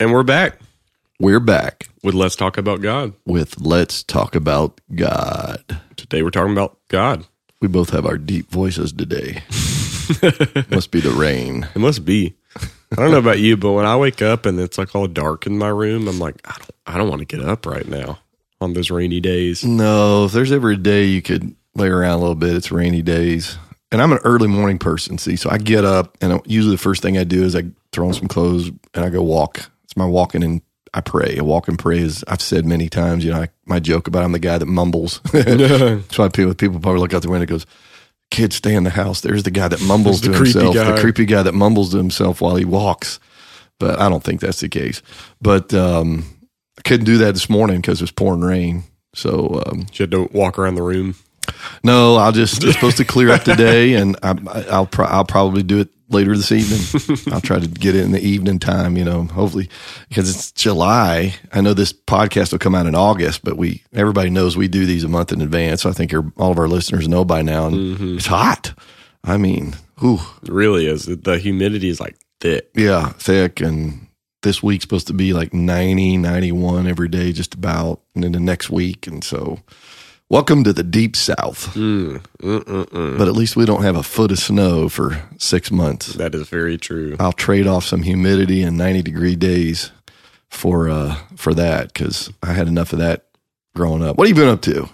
And we're back We're back with Let's Talk About God. with Let's Talk About God. Today we're talking about God. We both have our deep voices today. Must be the rain. It must be. I don't know about you, but when I wake up and it's like all dark in my room, I'm like, I don't, I don't want to get up right now on those rainy days. No, if there's ever a day you could lay around a little bit, it's rainy days. And I'm an early morning person, see. So I get up, and usually the first thing I do is I throw on some clothes and I go walk. It's my walking and I pray. I walk and pray, as I've said many times. You know, I, my joke about I'm the guy that mumbles. That's why people people probably look out the window and goes, "Kids, stay in the house." There's the guy that mumbles to himself, guy. the creepy guy that mumbles to himself while he walks. But I don't think that's the case. But um, I couldn't do that this morning because it was pouring rain. So um, You had to walk around the room. No, I'll just it's supposed to clear up today, and I, I'll pro- I'll probably do it later this evening. I'll try to get it in the evening time. You know, hopefully because it's July. I know this podcast will come out in August, but we everybody knows we do these a month in advance. So I think all of our listeners know by now, and mm-hmm. it's hot. I mean, It really is. The humidity is like thick. yeah, thick, and this week's supposed to be like 90, 91 every day, just about, and then the next week, and so. Welcome to the deep south. Mm, mm, mm, but at least we don't have a foot of snow for six months. That is very true. I'll trade off some humidity and 90 degree days for uh for that because I had enough of that growing up. What have you been up to?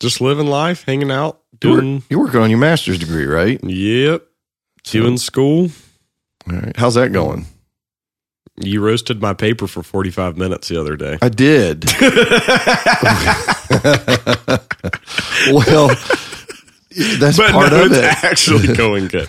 Just living life, hanging out, doing. you're working on your master's degree, right? Yep. Doing school. All right. How's that going? You roasted my paper for 45 minutes the other day. I did. well, that's But part no, of it's it. actually going good.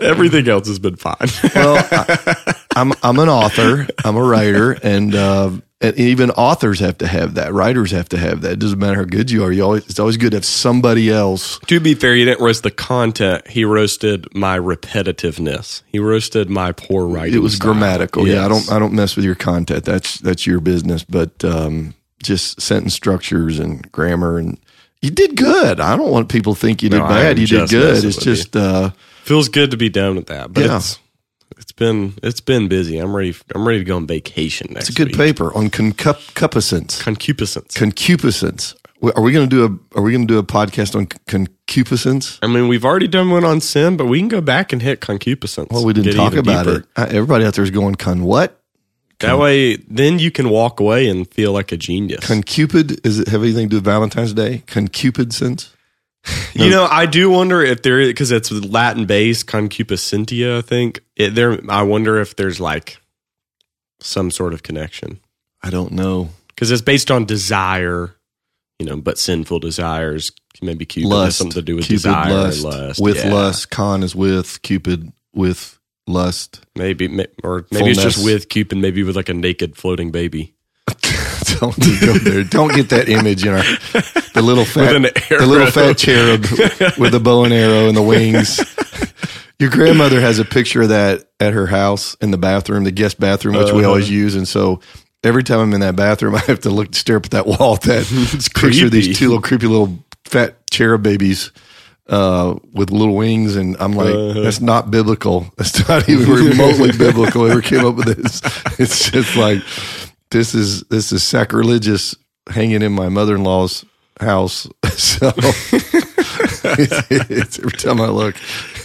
Everything else has been fine. well, I, I'm I'm an author. I'm a writer, and uh, and even authors have to have that. Writers have to have that. It doesn't matter how good you are. You always it's always good to have somebody else. to be fair, he didn't roast the content. He roasted my repetitiveness. He roasted my poor writing. It was style. grammatical. Yeah, I don't I don't mess with your content. That's that's your business. But um, just sentence structures and grammar and. You did good. I don't want people to think you did No, bad. You did good. It's just uh, Feels good to be done with that. But Yeah. it's been it's been busy. I'm ready. I'm ready to go on vacation next. it's a good week. paper on concupiscence. Concupiscence. Concupiscence. Are we going to do a Are we going to do a podcast on concupiscence? I mean, we've already done one on sin, but we can go back and hit concupiscence. Well, we didn't talk about deeper. it. Uh, everybody out there is going, "Con what? That way, then you can walk away and feel like a genius. Concupid? Is it have anything to do with Valentine's Day? Concupiscence? You know, I do wonder if there is because it's Latin based concupiscentia. I think it, there. I wonder if there's like some sort of connection I don't know. because it's based on desire. You know, but sinful desires maybe Cupid has Lust. something to do with Cupid, desire lust, and lust. with Yeah. lust. Con is with Cupid with lust. Maybe, ma- or maybe it's just Fullness. with Cupid, maybe with like a naked floating baby. don't go there. Don't get that image in our the little fat an the little fat cherub with the bow and arrow and the wings. Your grandmother has a picture of that at her house in the bathroom, the guest bathroom, which we Uh-huh. always use. And so every time I'm in that bathroom, I have to look, stare up at that wall at that picture of creepy. these two little creepy little fat cherub babies uh, with little wings. And I'm like, Uh-huh. that's not biblical. That's not even remotely biblical. Whoever came up with this, it's just like, this is, this is sacrilegious hanging in my mother-in-law's house. So it's, every time I look,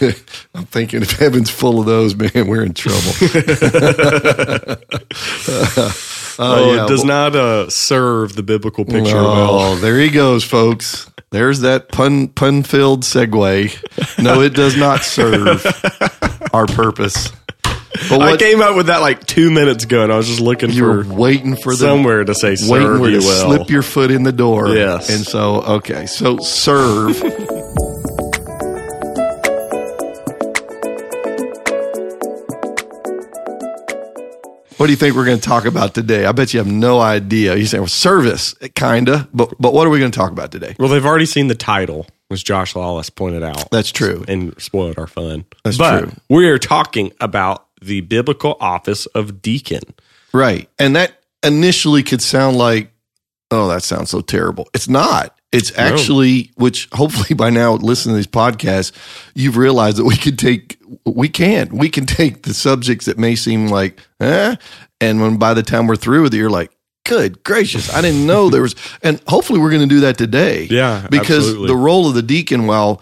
I'm thinking if heaven's full of those, man, we're in trouble. Oh, yeah. it does not uh, serve the biblical picture well. Oh, there he goes, folks. There's that pun pun filled segue. No, it does not serve our purpose. But I what came up with that like two minutes ago, and I was just looking you were for waiting for the somewhere to say waiting serve where you to well. slip your foot in the door. Yes. And so, okay, so serve. What do you think we're going to talk about today? I bet you have no idea. You say, well, service, kinda, but but what are we going to talk about today? well, they've already seen the title, as Josh Lawless pointed out, That's true. and spoiled our fun. That's but true. we are talking about the biblical office of deacon. Right. And that initially could sound like, oh, that sounds so terrible. It's not. It's actually, which hopefully by now, listening to these podcasts, you've realized that we can take, we can't we can take the subjects that may seem like, eh, And when by the time we're through with it, you're like, good gracious, I didn't know there was. And hopefully, we're going to do that today. Yeah, because absolutely. the role of the deacon, while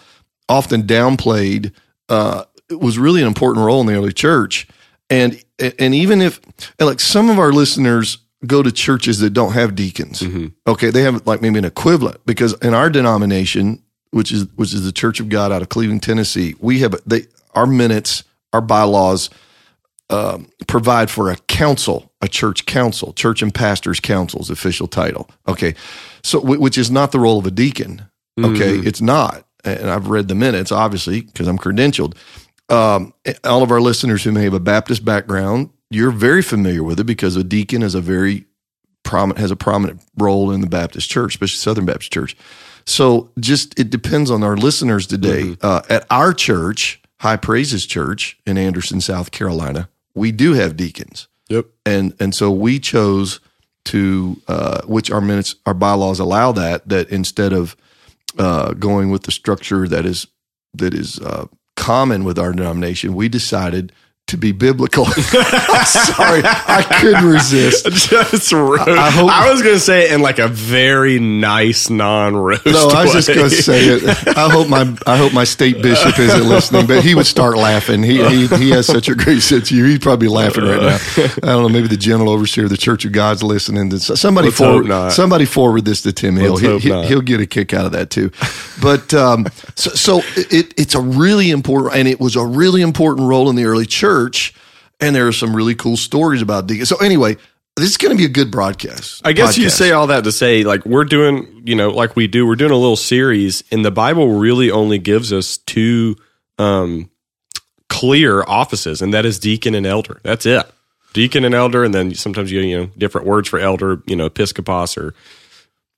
often downplayed, uh, was really an important role in the early church. And and even if and like some of our listeners go to churches that don't have deacons, Mm-hmm. okay, they have like maybe an equivalent because in our denomination, which is which is the Church of God out of Cleveland, Tennessee, we have they our minutes, our bylaws um, provide for a council, a church council, church and pastors council's official title. Okay, so which is not the role of a deacon. Okay, it's not, and I've read the minutes obviously because I'm credentialed. Um, all of our listeners who may have a Baptist background, you're very familiar with it because a deacon is a very prominent has a prominent role in the Baptist church, especially Southern Baptist church. So just it depends on our listeners today. Uh, at our church, High Praises Church in Anderson, South Carolina, we do have deacons, Yep. and and so we chose to uh, which our minutes our bylaws allow that that instead of uh, going with the structure that is that is uh, common with our denomination, we decided to be biblical. I'm sorry, I couldn't resist. Just ro- I I, hope- was gonna say it in like a very nice non-roast. No, I was just going to say it. I hope my I hope my state bishop isn't listening, but he would start laughing. He he, he has such a great sense of humor. He's probably laughing right now. I don't know. Maybe the general overseer of the Church of God's listening. To, somebody Let's forward somebody forward this to Tim Hill. Let's He, hope he, not. he'll get a kick out of that too. But um, so so it it's a really important, and it was a really important role in the early church. And there are some really cool stories about deacons. So anyway, this is going to be a good broadcast. I guess you say all that to say, like, we're doing, you know, like we do, we're doing a little series, and the Bible really only gives us two um, clear offices, and that is deacon and elder. That's it. Deacon and elder, and then sometimes you, you know, different words for elder, you know, episcopos or.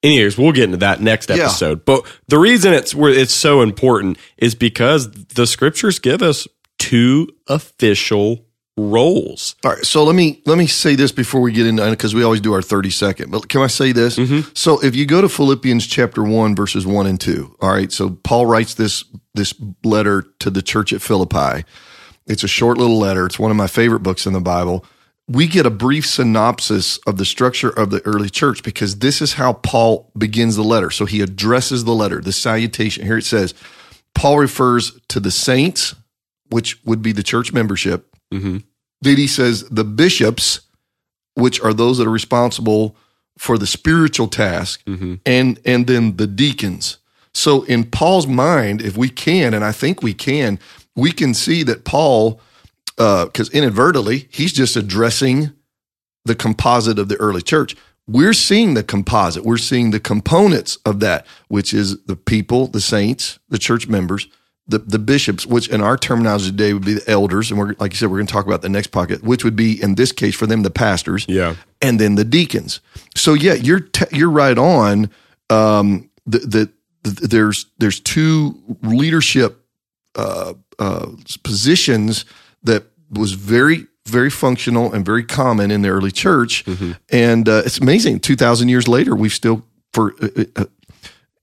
Anyways, we'll get into that next Yeah. episode. But the reason it's where it's so important is because the scriptures give us two official roles. All right, so let me let me say this before we get into because we always do our thirty second. But can I say this? Mm-hmm. So if you go to Philippians chapter one verses one and two, all right. So Paul writes this this letter to the church at Philippi. It's a short little letter. It's one of my favorite books in the Bible. We get a brief synopsis of the structure of the early church because this is how Paul begins the letter. So he addresses the letter, the salutation. Here it says, Paul refers to the saints, which would be the church membership. Mm-hmm. Then he says the bishops, which are those that are responsible for the spiritual task, mm-hmm. and and then the deacons. So in Paul's mind, if we can, and I think we can, we can see that Paul, uh, because inadvertently he's just addressing the composite of the early church. We're seeing the composite. We're seeing the components of that, which is the people, the saints, the church members, the, the bishops, which in our terminology today would be the elders. And we're, like you said, we're going to talk about the next pocket, which would be in this case for them, the pastors Yeah. and then the deacons. So yeah, you're t- you're right on. Um, the, the, the there's there's two leadership uh, uh, positions that was very very functional and very common in the early church, and uh, it's amazing. Two thousand years later, we've still for.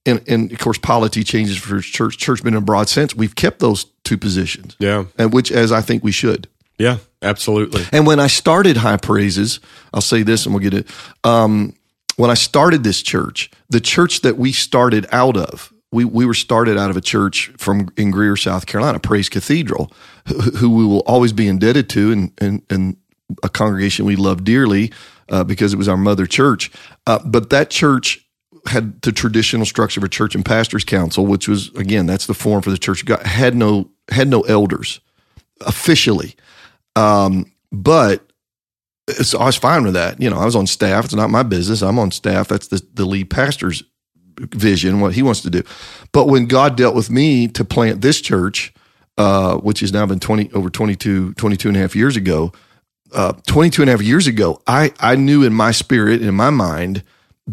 And, and of course, polity changes for church. Church, in a broad sense, we've kept those two positions, Yeah. and which, as I think we should. Yeah. Absolutely. And when I started High Praises, I'll say this and we'll get it. Um, when I started this church, the church that we started out of, we, we were started out of a church from in Greer, South Carolina, Praise Cathedral, who, who we will always be indebted to and, and, and a congregation we love dearly uh, because it was our mother church. Uh, but that church had the traditional structure of a church and pastors council, which was again that's the form for the church. Had no had no elders officially, um, but so I was fine with that. You know, I was on staff. It's not my business. I'm on staff. That's the the lead pastor's vision, what he wants to do. But when God dealt with me to plant this church, uh, which has now been 20 over 22, 22 and a half years ago, uh, 22 and a half years ago, I, I knew in my spirit, in my mind,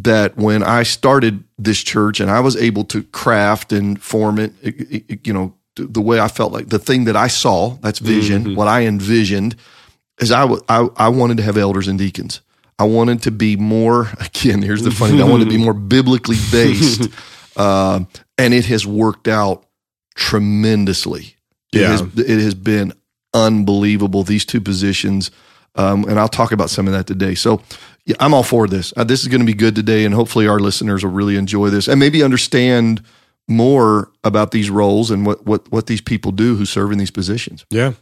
that when I started this church and I was able to craft and form it, it- it- you know, the way I felt like the thing that I saw, that's vision, what I envisioned, is I I I wanted to have elders and deacons. I wanted to be more, again, here's the funny thing, I wanted to be more biblically based. uh, and it has worked out tremendously. It, Yeah. has, it has been unbelievable. These two positions Um, and I'll talk about some of that today. So yeah, I'm all for this. Uh, this is going to be good today, and hopefully our listeners will really enjoy this and maybe understand more about these roles and what what what these people do who serve in these positions. Yeah.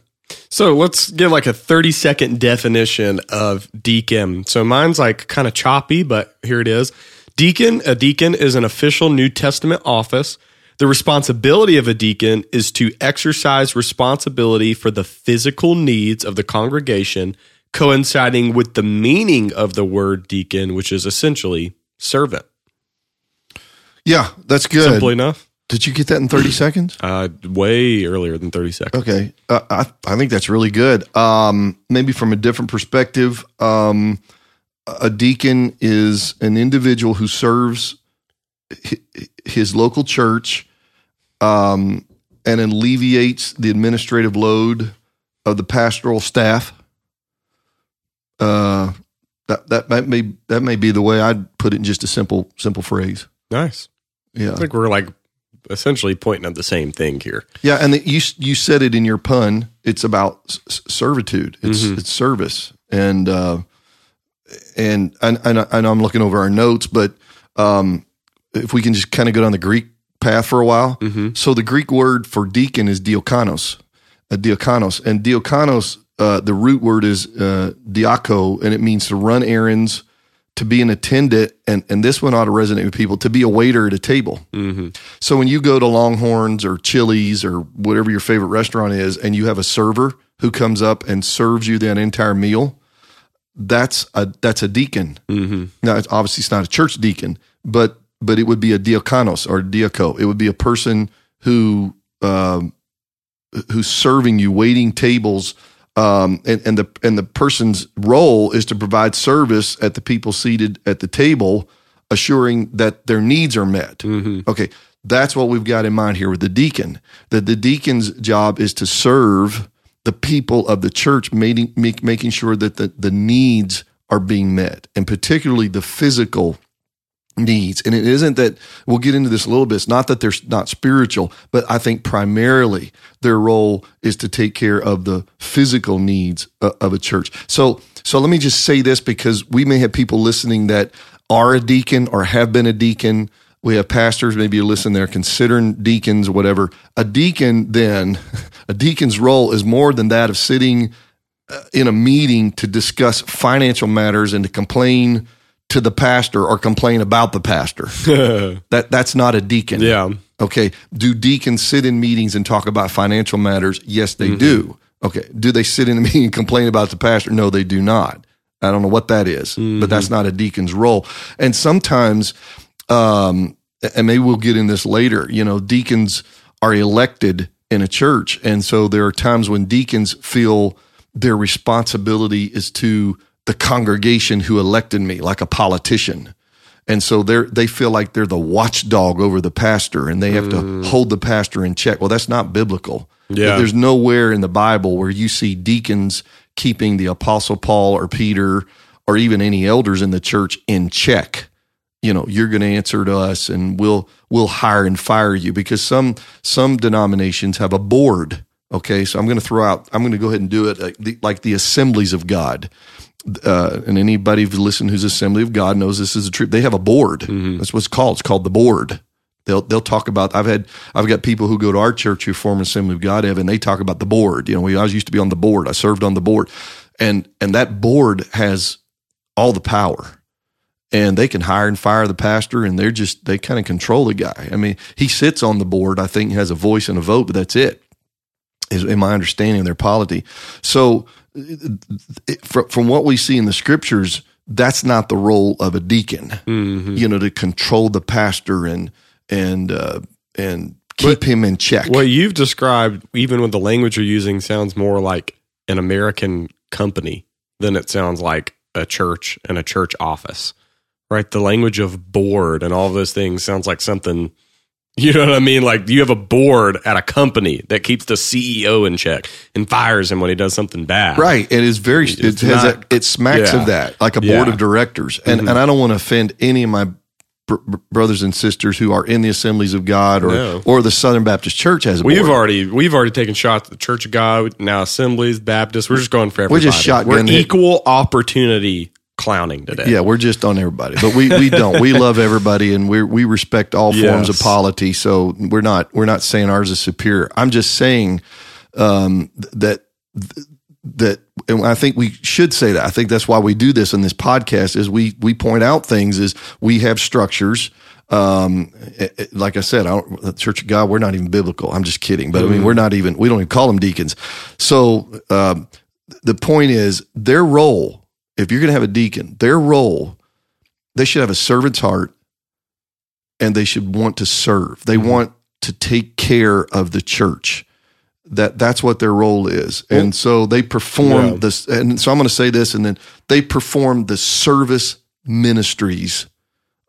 So let's give like a 30 second definition of deacon. So mine's like kind of choppy, but here it is. Deacon, a deacon is an official New Testament office. The responsibility of a deacon is to exercise responsibility for the physical needs of the congregation, coinciding with the meaning of the word deacon, which is essentially servant. Yeah, that's good. Simple enough. Did you get that in 30 seconds? Uh, way earlier than 30 seconds. Okay. Uh, I, I think that's really good. Um, maybe from a different perspective, um, a deacon is an individual who serves his local church um, and alleviates the administrative load of the pastoral staff. Uh, that that that may that may be the way I'd put it in just a simple simple phrase. Nice. Yeah. I think we're like essentially pointing at the same thing here. Yeah, and the, you you said it in your pun. It's about s- servitude. It's Mhm. it's service, and uh, and and and I know I'm looking over our notes, but um, if we can just kind of go down the Greek path for a while. Mm-hmm. So the Greek word for deacon is diakonos, uh, diakonos, and diakonos. Uh, the root word is uh, diako, and it means to run errands, to be an attendant, and and this one ought to resonate with people. To be a waiter at a table. Mm-hmm. So when you go to Longhorns or Chili's or whatever your favorite restaurant is, and you have a server who comes up and serves you that entire meal, that's a that's a deacon. Mm-hmm. Now, it's obviously it's not a church deacon, but but it would be a diakonos or diaco. It would be a person who um, who's serving you, waiting tables. Um, and, and the and the person's role is to provide service at the people seated at the table, assuring that their needs are met. Mm-hmm. Okay, that's what we've got in mind here with the deacon. That the deacon's job is to serve the people of the church, making make, making sure that the, the needs are being met, and particularly the physical needs. And it isn't that we'll get into this a little bit. It's not that they're not spiritual, but I think primarily their role is to take care of the physical needs uh, of a church. So, so let me just say this because we may have people listening that are a deacon or have been a deacon. We have pastors, maybe you listen there, considering deacons, whatever. A deacon, then, a deacon's role is more than that of sitting uh, in a meeting to discuss financial matters and to complain to the pastor or complain about the pastor. That that's not a deacon. yeah. Okay. Do deacons sit in meetings and talk about financial matters? Yes, they do. Okay. Do they sit in a meeting and complain about the pastor? No, they do not. I don't know what that is, but that's not a deacon's role. And sometimes, um, and maybe we'll get in this later, you know, deacons are elected in a church. And so there are times when deacons feel their responsibility is to the congregation who elected me, like a politician. And so they're they feel like they're the watchdog over the pastor and they have to mm. hold the pastor in check. Well, that's not biblical. Yeah. There's nowhere in the Bible where you see deacons keeping the apostle Paul or Peter or even any elders in the church in check. You know, you're going to answer to us and we'll we'll hire and fire you because some some denominations have a board. Okay, so I'm going to throw out. I'm going to go ahead and do it like the, like the Assemblies of God uh, and anybody who's listened who's Assembly of God knows this is a truth. They have a board. That's what it's called. It's called the board. They'll they'll talk about. I've had I've got people who go to our church who form Assembly of God, Evan. And they talk about the board. You know, we I used to be on the board. I served on the board, and and that board has all the power, and they can hire and fire the pastor, and they're just they kind of control the guy. I mean, he sits on the board. I think has a voice and a vote, but that's it. Is in my understanding of their polity. So from, from what we see in the scriptures, that's not the role of a deacon. Mm-hmm. You know, to control the pastor and and uh, and keep him in check. What you've described, even with the language you're using, sounds more like an American company than it sounds like a church and a church office, right? The language of board and all those things sounds like something. You know what I mean? Like you have a board at a company that keeps the CEO in check and fires him when he does something bad. Right. And It is very, it has not- a, it smacks Yeah. of that, like a board of directors. And, Mhm. and I don't want to offend any of my br- br- brothers and sisters who are in the Assemblies of God or No. or the Southern Baptist Church has a We've board. already we've already taken shots at the Church of God, now Assemblies, Baptists. We're just going for everybody. We're just shotgun We're equal opportunity clowning today. Yeah, we're just on everybody, but we, we don't. We love everybody, and we we respect all forms of polity. So we're not we're not saying ours is superior. I'm just saying um, that that and I think we should say that. I think that's why we do this in this podcast is we we point out things is we have structures. Um, eh, eh, like I said, I don't, the Church of God, we're not even biblical. I'm just kidding, but I mean, we're not even we don't even call them deacons. So um, the point is their role. If you're going to have a deacon, their role, they should have a servant's heart, and they should want to serve. They want to take care of the church. That that's what their role is. And so they perform Yeah. this and so i'm going to say this and then they perform the service ministries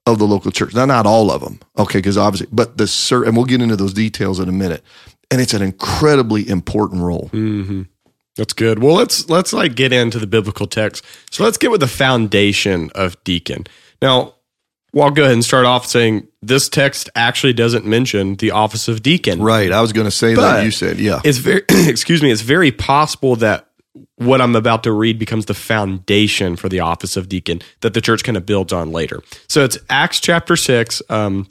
of the local church. Now not all of them okay because obviously but the ser- and we'll get into those details in a minute. And it's an incredibly important role. Hmm That's good. Well, let's let's like get into the biblical text. So let's get with the foundation of deacon. Now, well, I'll go ahead and start off saying this text actually doesn't mention the office of deacon. right i was going to say But- that you said yeah It's very excuse me, it's very possible that what I'm about to read becomes the foundation for the office of deacon that the church kind of builds on later. So it's Acts chapter 6 um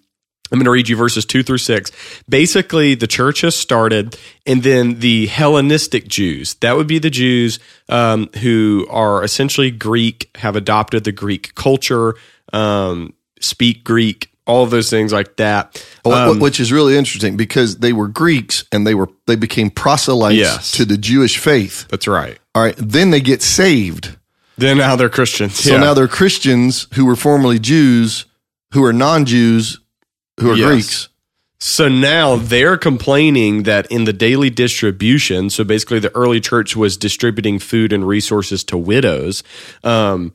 I'm going to read you verses 2 through 6. Basically, the church has started, and then the Hellenistic Jews, that would be the Jews um, who are essentially Greek, have adopted the Greek culture, um, speak Greek, all of those things like that. Um, Which is really interesting because they were greeks and they were they became proselytes Yes. to the jewish faith that's right. all right then they get saved Then now they're Christians. So Yeah. now they're Christians who were formerly Jews, who are non-Jews, who are Yes. Greeks. So now they're complaining that in the daily distribution, so basically the early church was distributing food and resources to widows. Um,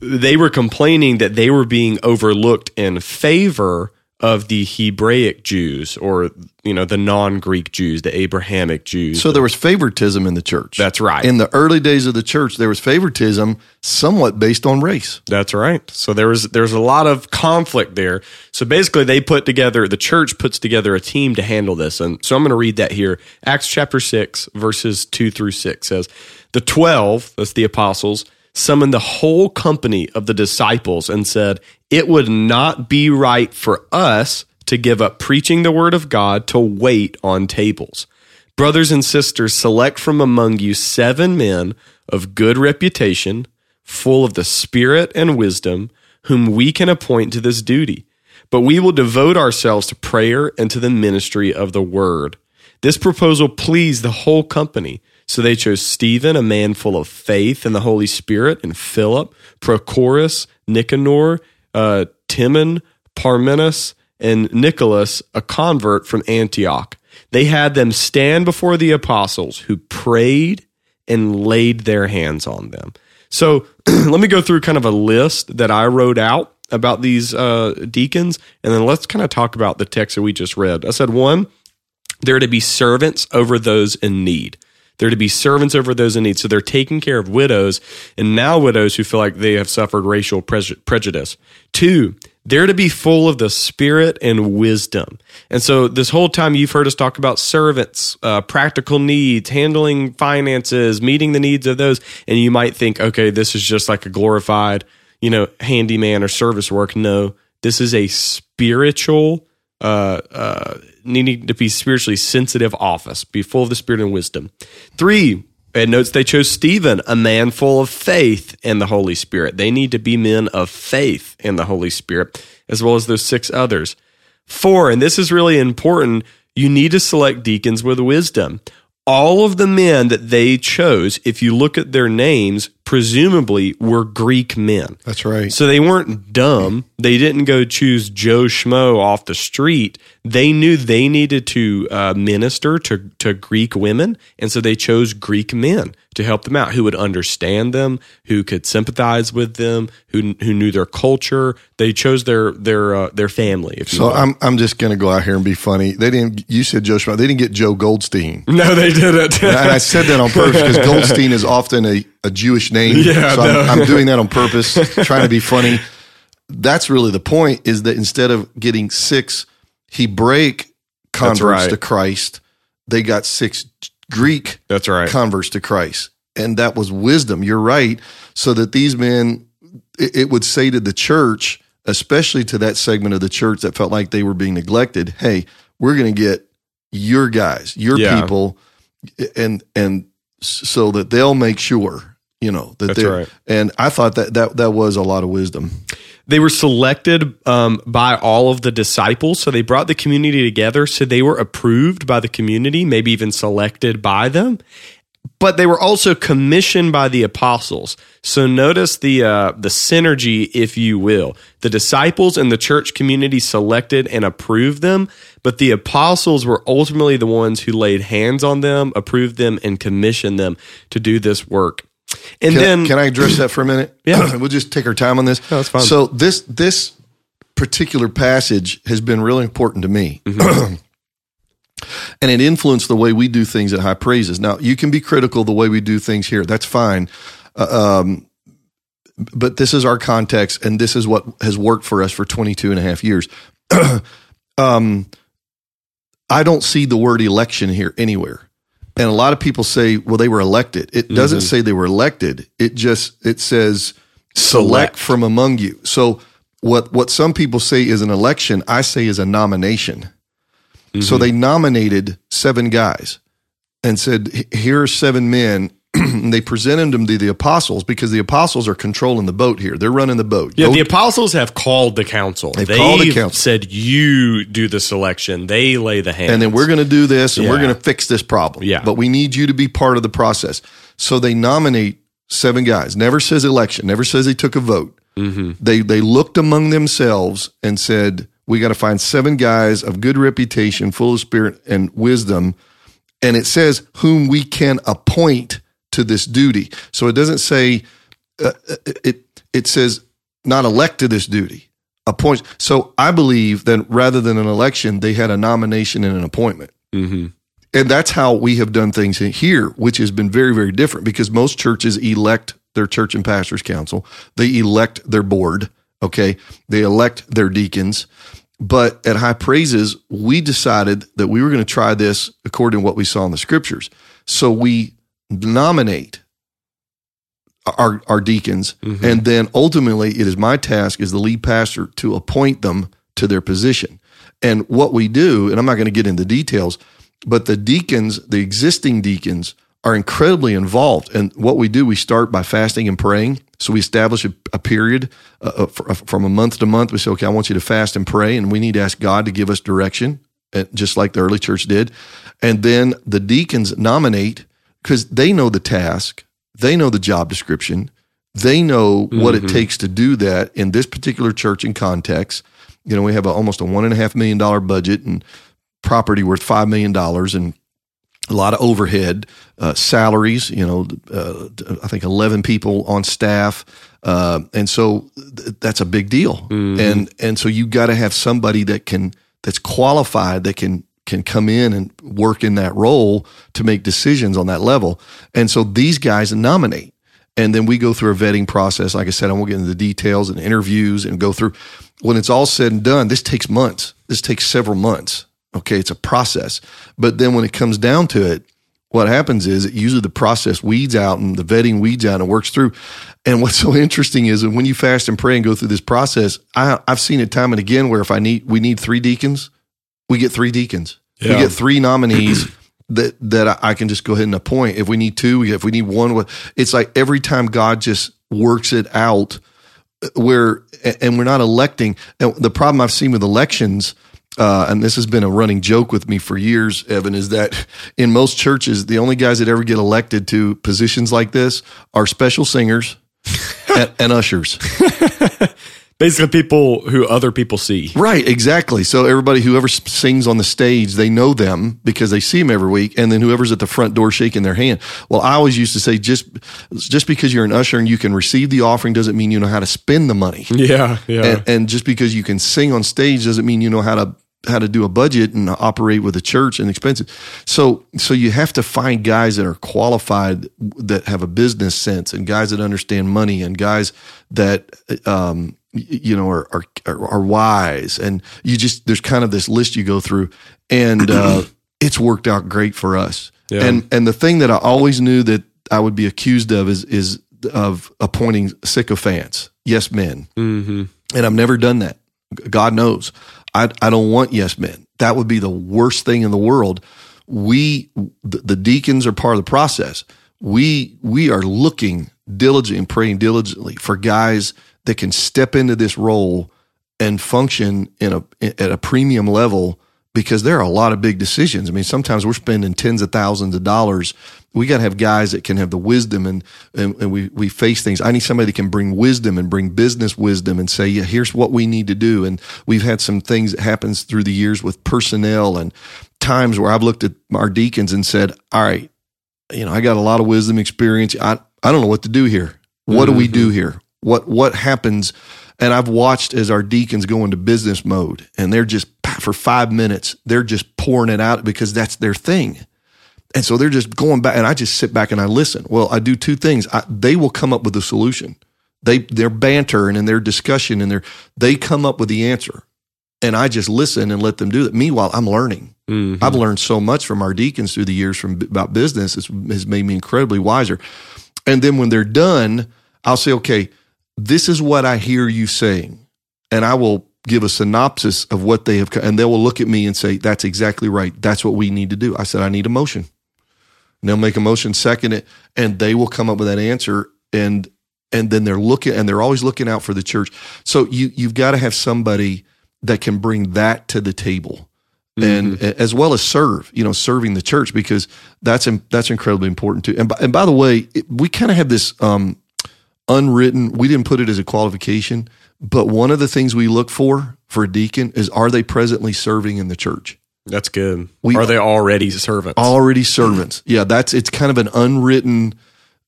they were complaining that they were being overlooked in favor of the Hebraic Jews or you know the non-Greek Jews, the Abrahamic Jews. So there was favoritism in the church. That's right. In the early days of the church, there was favoritism somewhat based on race. That's right. So there was there's a lot of conflict there. So basically they put together the church puts together a team to handle this. And so I'm going to read that here. Acts chapter 6 verses 2 through 6 says, "The 12, that's the apostles, summoned the whole company of the disciples and said, "It would not be right for us to give up preaching the word of God to wait on tables." Brothers and sisters, select from among you seven men of good reputation, full of the Spirit and wisdom, whom we can appoint to this duty. But we will devote ourselves to prayer and to the ministry of the word. This proposal pleased the whole company. So they chose Stephen, a man full of faith and the Holy Spirit, and Philip, Prochorus, Nicanor, uh, Timon, Parmenas, and Nicholas, a convert from Antioch. They had them stand before the apostles who prayed and laid their hands on them. So let me go through kind of a list that I wrote out about these uh, deacons, and then let's kind of talk about the text that we just read. I said, one, they're to be servants over those in need. They're to be servants over those in need. So they're taking care of widows and now widows who feel like they have suffered racial prejudice. Two, they're to be full of the spirit and wisdom. And so this whole time you've heard us talk about servants, uh, practical needs, handling finances, meeting the needs of those. And you might think, okay, this is just like a glorified, you know, handyman or service work. No, this is a spiritual, uh, uh, needing to be spiritually sensitive office, be full of the spirit and wisdom. Three, it notes they chose Stephen, a man full of faith in the Holy Spirit. They need to be men of faith in the Holy Spirit, as well as those six others. Four, and this is really important, you need to select deacons with wisdom. All of the men that they chose, if you look at their names, presumably were Greek men. That's right. So they weren't dumb. They didn't go choose Joe Schmo off the street. They knew they needed to uh, minister to, to Greek women. And so they chose Greek men to help them out who would understand them, who could sympathize with them, who, who knew their culture. They chose their, their, uh, their family. If So. I'm I'm just going to go out here and be funny. They didn't. You said Joe Schmo. They didn't get Joe Goldstein. no, they didn't. and I said that on purpose because Goldstein is often a, a Jewish name. Yeah, so I'm. I'm doing that on purpose, trying to be funny. that's really the point is that instead of getting six Hebraic converts right. to Christ, they got six Greek That's right. converts to Christ. And that was wisdom. You're right. So that these men, it, it would say to the church, especially to that segment of the church that felt like they were being neglected, hey, we're going to get your guys, your Yeah. people, and and so that they'll make sure, you know, that That's they're. right. And I thought that that that was a lot of wisdom. They were selected um, by all of the disciples. So they brought the community together. So they were approved by the community, maybe even selected by them. But they were also commissioned by the apostles. So notice the uh, the synergy, if you will. The disciples and the church community selected and approved them, but the apostles were ultimately the ones who laid hands on them, approved them, and commissioned them to do this work. And Can, then can I address that for a minute? Yeah. we'll just take our time on this. No, that's fine. So this this particular passage has been really important to me. Mm-hmm. and it influenced the way we do things at High Praises. Now, you can be critical the way we do things here. That's fine. Uh, um, but this is our context, and this is what has worked for us for 22 and a half years. um, I don't see the word election here anywhere. And a lot of people say, well, they were elected. It doesn't Mm-hmm. say they were elected. It just, it says select, Select. from among you. So what, what some people say is an election, I say is a nomination. So they nominated seven guys and said, here are seven men. And they presented them to the apostles because the apostles are controlling the boat here. They're running the boat. Yeah, Go- the apostles have called the council. They've called the council. Said you do the selection. They lay the hand. and then we're going to do this and we're going to fix this problem. Yeah. But we need you to be part of the process. So they nominate seven guys. Never says election, never says they took a vote. Mm-hmm. They they looked among themselves and said, "We got to find seven guys of good reputation, full of spirit and wisdom." And it says, "Whom we can appoint to this duty." So it doesn't say uh, it. It says not elect to this duty. Appoint. So I believe that rather than an election, they had a nomination and an appointment. hmm And that's how we have done things here, which has been very, very different because most churches elect their church and pastors council. They elect their board. Okay. They elect their deacons. But at High Praises, we decided that we were going to try this according to what we saw in the scriptures. So we nominate our, our deacons. And then ultimately, it is my task as the lead pastor to appoint them to their position. And what we do, and I'm not going to get into details, but the deacons, the existing deacons, are incredibly involved. And what we do, we start by fasting and praying. So we establish a, a period uh, uh, from a month to month. We say, okay, I want you to fast and pray, and we need to ask God to give us direction, uh, just like the early church did. And then the deacons nominate because they know the task, they know the job description, they know what it takes to do that in this particular church and context. You know, we have a, almost a one and a half million dollar budget and property worth five million dollars and a lot of overhead, uh, salaries. You know, uh, I think eleven people on staff, uh, and so th- that's a big deal. And and so you got to have somebody that can that's qualified that can can come in and work in that role to make decisions on that level. And so these guys nominate. And then we go through a vetting process. Like I said, I won't get into the details and interviews and go through. When it's all said and done, this takes months. This takes several months. Okay, it's a process. But then when it comes down to it, what happens is it usually the process weeds out and the vetting weeds out and works through. And what's so interesting is when you fast and pray and go through this process, I, I've seen it time and again where if I need we need three deacons, we get three deacons. Yeah. We get three nominees that that I- can just go ahead and appoint. If we need two, if we need one, it's like every time God just works it out where and we're not electing. And the problem I've seen with elections, uh, and this has been a running joke with me for years, Evan, is that in most churches, the only guys that ever get elected to positions like this are special singers and, and ushers. Basically, people who other people see. Right, exactly. So everybody, whoever sings on the stage, they know them because they see them every week, and then whoever's at the front door shaking their hand. Well, I always used to say, just just because you're an usher and you can receive the offering doesn't mean you know how to spend the money, Yeah, yeah. and, and just because you can sing on stage doesn't mean you know how to how to do a budget and operate with a church and expenses. So so you have to find guys that are qualified that have a business sense and guys that understand money and guys that um, you know, are, are, are wise. And you just, there's kind of this list you go through and, uh, it's worked out great for us. Yeah. And, and the thing that I always knew that I would be accused of is, is of appointing sycophants, yes men. Mm-hmm. And I've never done that. God knows. I, I don't want yes men. That would be the worst thing in the world. We, the, the deacons are part of the process. We, we are looking diligently and praying diligently for guys that can step into this role and function in a, at a premium level because there are a lot of big decisions. I mean, sometimes we're spending tens of thousands of dollars. We got to have guys that can have the wisdom and, and, and, we, we face things. I need somebody that can bring wisdom and bring business wisdom and say, yeah, here's what we need to do. And we've had some things that happens through the years with personnel and times where I've looked at our deacons and said, all right, you know, I got a lot of wisdom experience. I, I don't know what to do here. What mm-hmm. do we do here? What, what happens? And I've watched as our deacons go into business mode and they're just for five minutes, they're just pouring it out because that's their thing. And so they're just going back and I just sit back and I listen. Well, I do two things. I, they will come up with a solution. They, their banter and in their discussion and their, they come up with the answer and I just listen and let them do it. Meanwhile, I'm learning. Mm-hmm. I've learned so much from our deacons through the years from about business. It has made me incredibly wiser. And then when they're done, I'll say, okay, this is what I hear you saying. And I will give a synopsis of what they have, and they will look at me and say, that's exactly right. That's what we need to do. I said, I need a motion. And they'll make a motion, second it, and they will come up with that answer. And, and then they're looking, and they're always looking out for the church. So you, you've got to have somebody that can bring that to the table. And mm-hmm. as well as serve, you know, serving the church because that's that's incredibly important too. And by, and by the way, it, we kind of have this um, unwritten. We didn't put it as a qualification, but one of the things we look for for a deacon is are they presently serving in the church? That's good. We, are they already servants? Already servants. Yeah, that's it's kind of an unwritten.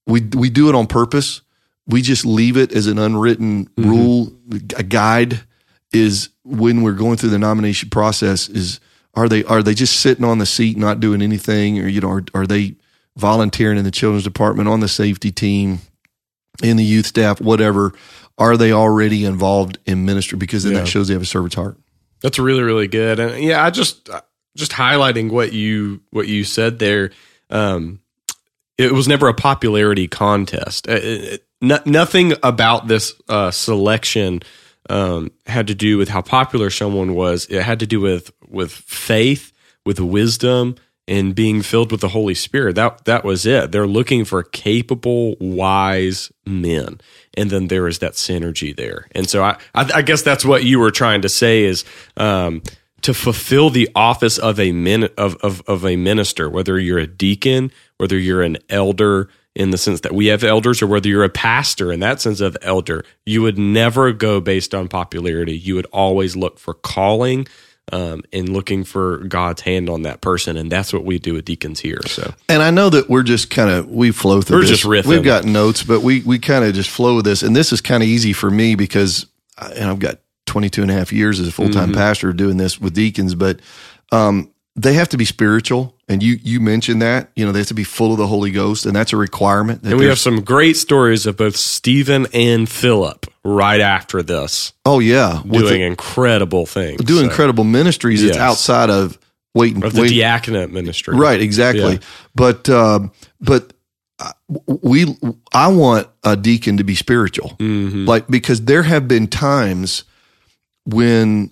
We we do it on purpose. We just leave it as an unwritten mm-hmm. rule, a guide. Is when we're going through the nomination process. Is are they are they just sitting on the seat, not doing anything, or you know, are, are they volunteering in the children's department on the safety team? In the youth staff, whatever, are they already involved in ministry? Because then yeah. that shows they have a servant's heart. That's really really good. And yeah, I just just highlighting what you what you said there. Um, it was never a popularity contest. It, it, no, nothing about this uh, selection um, had to do with how popular someone was. It had to do with with faith, with wisdom, and being filled with the Holy Spirit. That that was it. They're looking for capable, wise men, and then there is that synergy there. And so I, I, I guess that's what you were trying to say is um, to fulfill the office of a min of, of of a minister, whether you're a deacon, whether you're an elder in the sense that we have elders, or whether you're a pastor in that sense of elder, you would never go based on popularity. You would always look for calling um, and looking for God's hand on that person, and that's what we do with deacons here. So, and I know that we're just kind of we flow through. We're this. just riffing. We've got notes, but we we kind of just flow with this, and this is kind of easy for me because, and I've got 22 and a half years as a full time mm-hmm. pastor doing this with deacons, but um, they have to be spiritual. And you you mentioned that you know they have to be full of the Holy Ghost, and that's a requirement. And we have some great stories of both Stephen and Philip right after this. Oh yeah, doing the, incredible things, doing so. incredible ministries. Yes. It's outside of waiting of the wait. diaconate ministry, right? Exactly. Yeah. But uh, but we I want a deacon to be spiritual, mm-hmm. like because there have been times when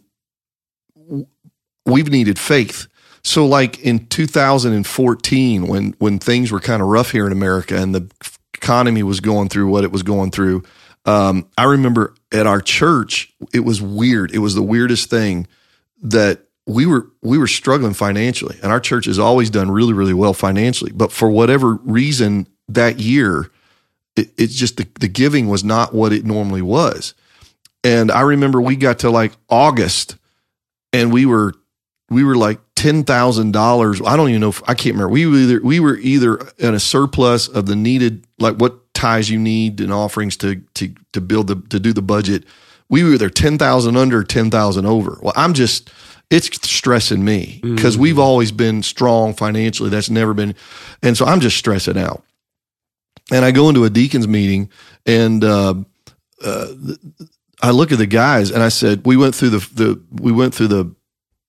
we've needed faith so like in 2014 when when things were kind of rough here in America and the economy was going through what it was going through, um, I remember at our church it was weird. It was the weirdest thing that we were we were struggling financially, and our church has always done really really well financially. But for whatever reason that year, it, it's just the, the giving was not what it normally was. And I remember we got to like August, and we were we were like ten thousand dollars. I don't even know. If, I can't remember. We were either we were either in a surplus of the needed, like what ties you need and offerings to to to build the to do the budget. We were either ten thousand under, ten thousand over. Well, I'm just it's stressing me because mm-hmm. we've always been strong financially. That's never been, and so I'm just stressing out. And I go into a deacons meeting, and uh, uh, I look at the guys and I said, we went through the, the we went through the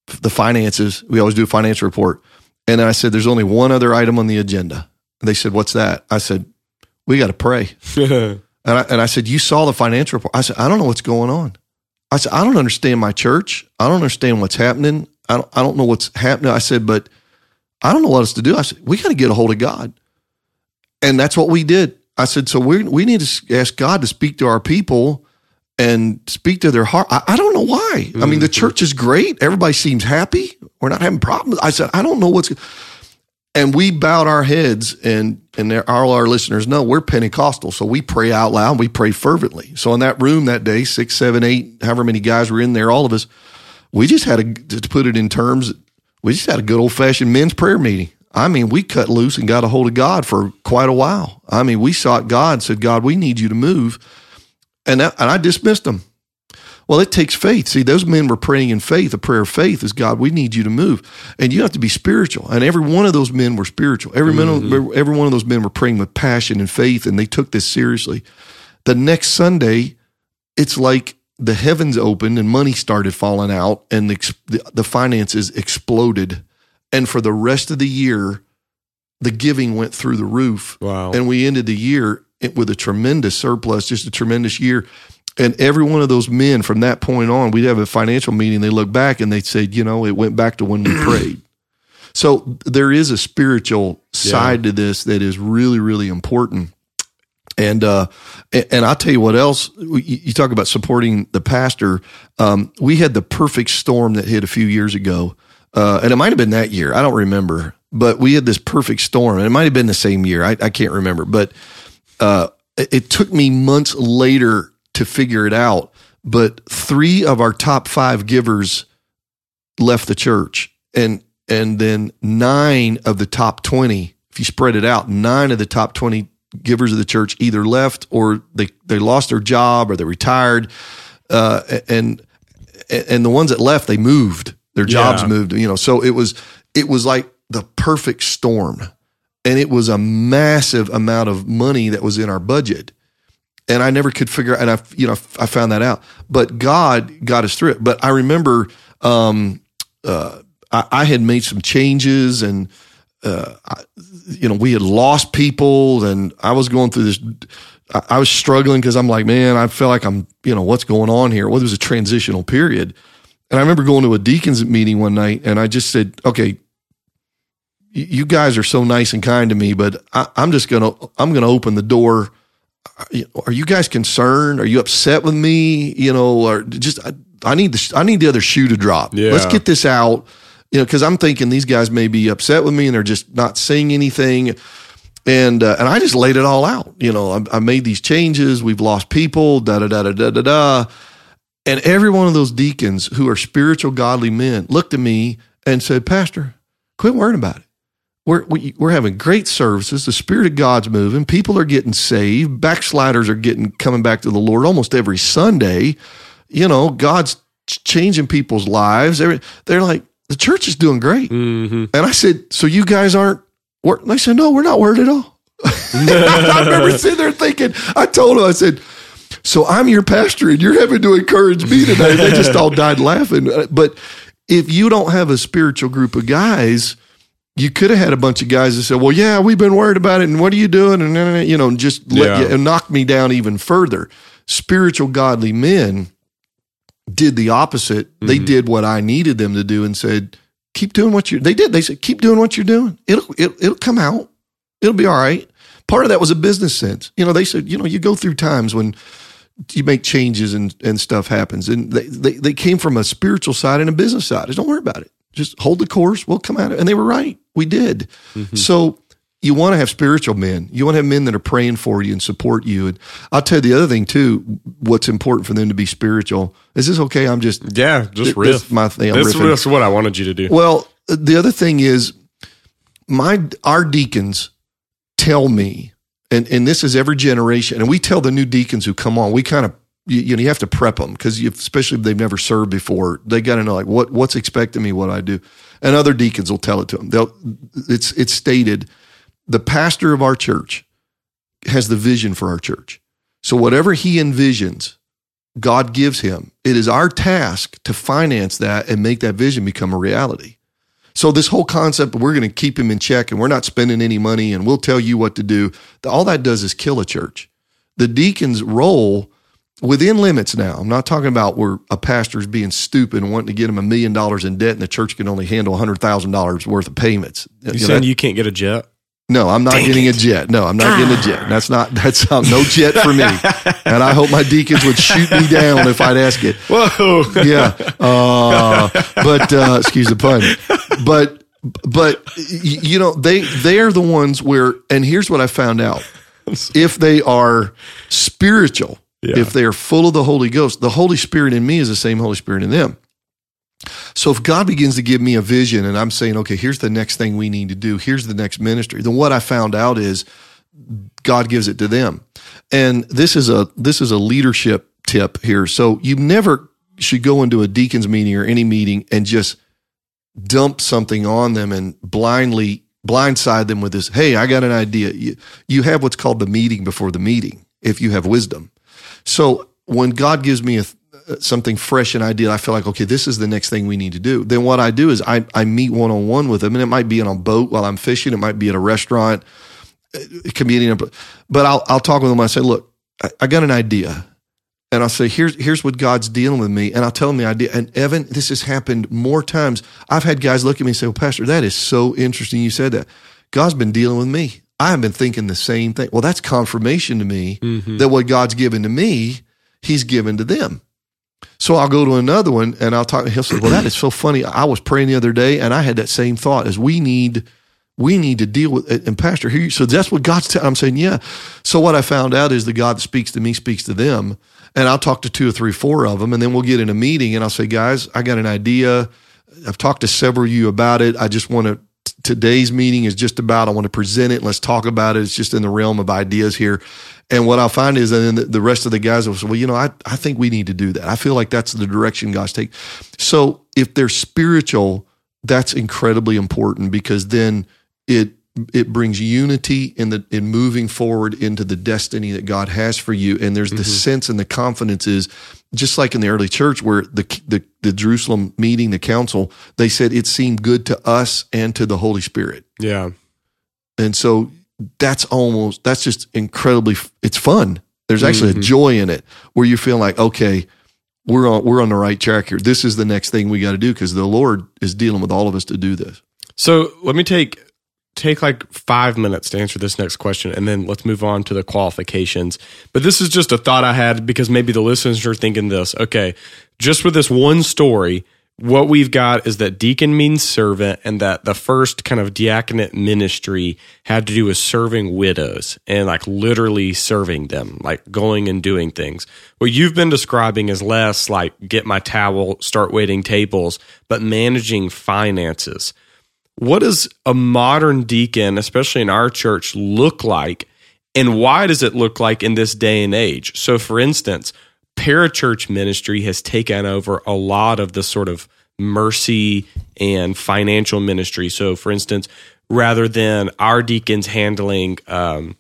the finances. We always do a financial report. And I said, there's only one other item on the agenda. And they said, what's that? I said, we got to pray. and, I, and I said, you saw the financial report. I said, I don't know what's going on. I said, I don't understand my church. I don't understand what's happening. I don't, I don't know what's happening. I said, but I don't know what else to do. I said, we got to get a hold of God. And that's what we did. I said, so we we need to ask God to speak to our people and speak to their heart. I, I don't know why. I mean, the mm-hmm. church is great. Everybody seems happy. We're not having problems. I said, I don't know what's. And we bowed our heads, and and there, all our listeners know we're Pentecostal, so we pray out loud. We pray fervently. So in that room that day, six, seven, eight, however many guys were in there, all of us, we just had a to put it in terms. We just had a good old fashioned men's prayer meeting. I mean, we cut loose and got a hold of God for quite a while. I mean, we sought God, said, God, we need you to move. And, that, and I dismissed them. Well, it takes faith. See, those men were praying in faith. A prayer of faith is God, we need you to move. And you have to be spiritual. And every one of those men were spiritual. Every, mm-hmm. men, every one of those men were praying with passion and faith, and they took this seriously. The next Sunday, it's like the heavens opened and money started falling out, and the, the finances exploded and for the rest of the year, the giving went through the roof. Wow. And we ended the year with a tremendous surplus, just a tremendous year. And every one of those men from that point on, we'd have a financial meeting. They look back and they said, you know, it went back to when we prayed. So there is a spiritual side yeah. to this that is really, really important. And uh, and I'll tell you what else. You talk about supporting the pastor. Um, we had the perfect storm that hit a few years ago uh, and it might have been that year. I don't remember, but we had this perfect storm, and it might have been the same year. I, I can't remember, but uh, it, took me months later to figure it out. But three of our top five givers left the church, and and then nine of the top twenty. If you spread it out, nine of the top twenty givers of the church either left or they they lost their job or they retired, uh, and and the ones that left they moved their jobs yeah. moved, you know. So it was it was like the perfect storm. And it was a massive amount of money that was in our budget. And I never could figure and I you know I found that out. But God got us through it. But I remember um, uh, I, I, had made some changes and uh, I, you know, we had lost people and I was going through this I, I was struggling because I'm like, man, I feel like I'm, you know, what's going on here? Well, it was a transitional period. And I remember going to a deacons meeting one night and I just said, okay, you guys are so nice and kind to me, but I, am just going to, I'm going to open the door. Are you guys concerned? Are you upset with me? You know, or just, I, I need the, I need the other shoe to drop. Yeah. Let's get this out. You know, cause I'm thinking these guys may be upset with me and they're just not saying anything. And, uh, and I just laid it all out. You know, I, I made these changes. We've lost people, da, da, da, da, da, da, da and every one of those deacons who are spiritual, godly men looked at me and said, Pastor, quit worrying about it. We're, we, we're having great services. The Spirit of God's moving. People are getting saved. Backsliders are getting coming back to the Lord almost every Sunday. You know, God's changing people's lives. They're, they're like, the church is doing great. Mm-hmm. And I said, So you guys aren't worried? They said, No, we're not worried at all. I remember sitting there thinking, I told them, I said, so I'm your pastor and you're having to encourage me today. They just all died laughing. But if you don't have a spiritual group of guys, you could have had a bunch of guys that said, "Well, yeah, we've been worried about it, and what are you doing?" And you know, just let yeah. you, and knock me down even further. Spiritual, godly men did the opposite. Mm-hmm. They did what I needed them to do, and said, "Keep doing what you." They did. They said, "Keep doing what you're doing. It'll it'll, it'll come out. It'll be all right." Part of that was a business sense. You know, they said, you know, you go through times when you make changes and, and stuff happens. And they, they, they came from a spiritual side and a business side. Just don't worry about it. Just hold the course. We'll come out. And they were right. We did. Mm-hmm. So you want to have spiritual men. You want to have men that are praying for you and support you. And I'll tell you the other thing too. What's important for them to be spiritual. Is this okay? I'm just yeah, just riff. my thing. I'm this, is what I wanted you to do. Well, the other thing is my our deacons tell me and and this is every generation. And we tell the new deacons who come on, we kind of you, you know you have to prep them because especially if they've never served before, they got to know like what what's expecting me, what I do. And other deacons will tell it to them. They'll it's it's stated the pastor of our church has the vision for our church. So whatever he envisions, God gives him. It is our task to finance that and make that vision become a reality. So this whole concept, we're going to keep him in check and we're not spending any money and we'll tell you what to do. All that does is kill a church. The deacon's role within limits now. I'm not talking about where a pastor's being stupid and wanting to get him a million dollars in debt and the church can only handle $100,000 worth of payments. You, saying that, you can't get a jet? No, I'm not Dang getting it. a jet. No, I'm not ah. getting a jet. That's not, that's um, no jet for me. and I hope my deacons would shoot me down if I'd ask it. Whoa. Yeah. Uh, but, uh, excuse the pun. But, but, you know, they, they are the ones where, and here's what I found out. If they are spiritual, yeah. if they are full of the Holy Ghost, the Holy Spirit in me is the same Holy Spirit in them. So if God begins to give me a vision and I'm saying, okay, here's the next thing we need to do, here's the next ministry, then what I found out is God gives it to them. And this is a this is a leadership tip here. So you never should go into a deacon's meeting or any meeting and just dump something on them and blindly blindside them with this, hey, I got an idea. You, you have what's called the meeting before the meeting if you have wisdom. So when God gives me a uh, something fresh and ideal, I feel like, okay, this is the next thing we need to do. Then what I do is I, I meet one on one with them and it might be on a boat while I'm fishing. It might be at a restaurant, uh, comedian, but I'll, I'll talk with them. And I say, look, I, I got an idea. And I'll say, here's, here's what God's dealing with me. And I'll tell them the idea. And Evan, this has happened more times. I've had guys look at me and say, well, Pastor, that is so interesting. You said that. God's been dealing with me. I have been thinking the same thing. Well, that's confirmation to me mm-hmm. that what God's given to me, he's given to them. So I'll go to another one and I'll talk. He'll say, "Well, that is so funny. I was praying the other day and I had that same thought. As we need, we need to deal with it. And Pastor, here, so that's what God's. telling. I'm saying, yeah. So what I found out is the God that speaks to me speaks to them, and I'll talk to two or three, four of them, and then we'll get in a meeting and I'll say, guys, I got an idea. I've talked to several of you about it. I just want to. Today's meeting is just about. I want to present it. Let's talk about it. It's just in the realm of ideas here. And what I'll find is that then the rest of the guys will say, well, you know, I, I think we need to do that. I feel like that's the direction God's take. So if they're spiritual, that's incredibly important because then it it brings unity in the in moving forward into the destiny that God has for you. And there's the mm-hmm. sense and the confidence is just like in the early church where the, the the Jerusalem meeting, the council, they said it seemed good to us and to the Holy Spirit. Yeah. And so that's almost that's just incredibly it's fun there's actually mm-hmm. a joy in it where you feel like okay we're on we're on the right track here this is the next thing we got to do because the lord is dealing with all of us to do this so let me take take like five minutes to answer this next question and then let's move on to the qualifications. But this is just a thought i had because maybe the listeners are thinking this. Okay just with this one story what we've got is that deacon means servant and that the first kind of diaconate ministry had to do with serving widows and like literally serving them like going and doing things. What you've been describing is less like get my towel start waiting tables but managing finances what does a modern deacon especially in our church look like and why does it look like in this day and age so for instance parachurch ministry has taken over a lot of the sort of mercy and financial ministry. So, for instance, rather than our deacons handling um,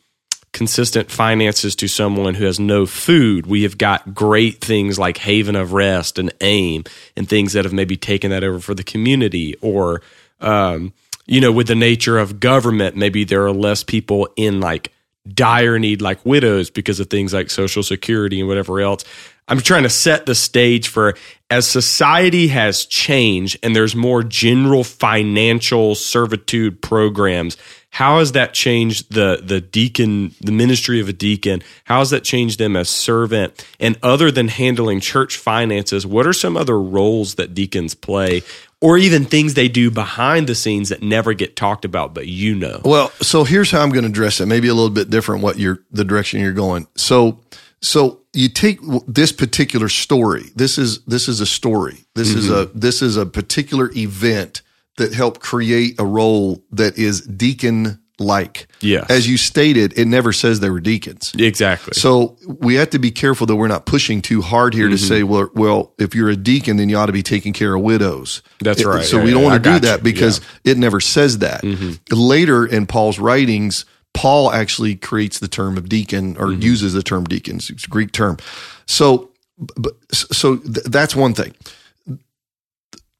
consistent finances to someone who has no food, we have got great things like Haven of Rest and AIM and things that have maybe taken that over for the community or, um, you know, with the nature of government, maybe there are less people in like dire need like widows because of things like social security and whatever else. I'm trying to set the stage for as society has changed and there's more general financial servitude programs. How has that changed the the deacon, the ministry of a deacon? How has that changed them as servant? And other than handling church finances, what are some other roles that deacons play or even things they do behind the scenes that never get talked about, but you know. Well, so here's how I'm going to address it. Maybe a little bit different what you're the direction you're going. So, so you take this particular story. This is this is a story. This mm-hmm. is a this is a particular event that helped create a role that is deacon like. Yeah. As you stated, it never says they were deacons. Exactly. So we have to be careful that we're not pushing too hard here mm-hmm. to say, well, well, if you're a deacon, then you ought to be taking care of widows. That's right. So yeah, we don't yeah, want to do that you. because yeah. it never says that. Mm-hmm. Later in Paul's writings, Paul actually creates the term of deacon or mm-hmm. uses the term deacon. It's a Greek term. So but so th- that's one thing.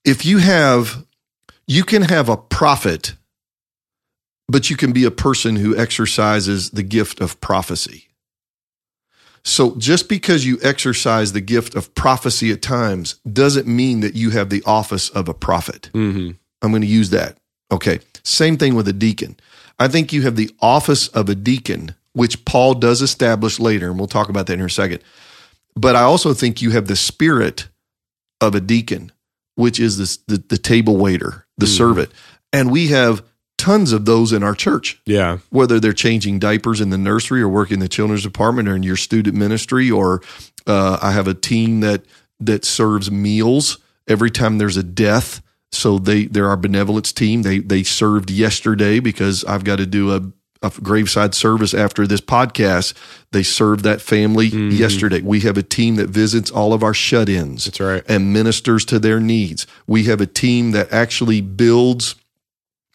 If you have, you can have a prophet, but you can be a person who exercises the gift of prophecy. So just because you exercise the gift of prophecy at times doesn't mean that you have the office of a prophet. hmm I'm going to use that. Okay. Same thing with a deacon. I think you have the office of a deacon, which Paul does establish later, and we'll talk about that in a second. But I also think you have the spirit of a deacon, which is this, the, the table waiter, the Mhm. servant. And we have tons of those in our church Yeah. whether they're changing diapers in the nursery or working in the children's department or in your student ministry or uh, i have a team that that serves meals every time there's a death so they they're our benevolence team they they served yesterday because i've got to do a a graveside service after this podcast. They served that family Mhm. yesterday. We have a team that visits all of our shut-ins That's right. and ministers to their needs. We have a team that actually builds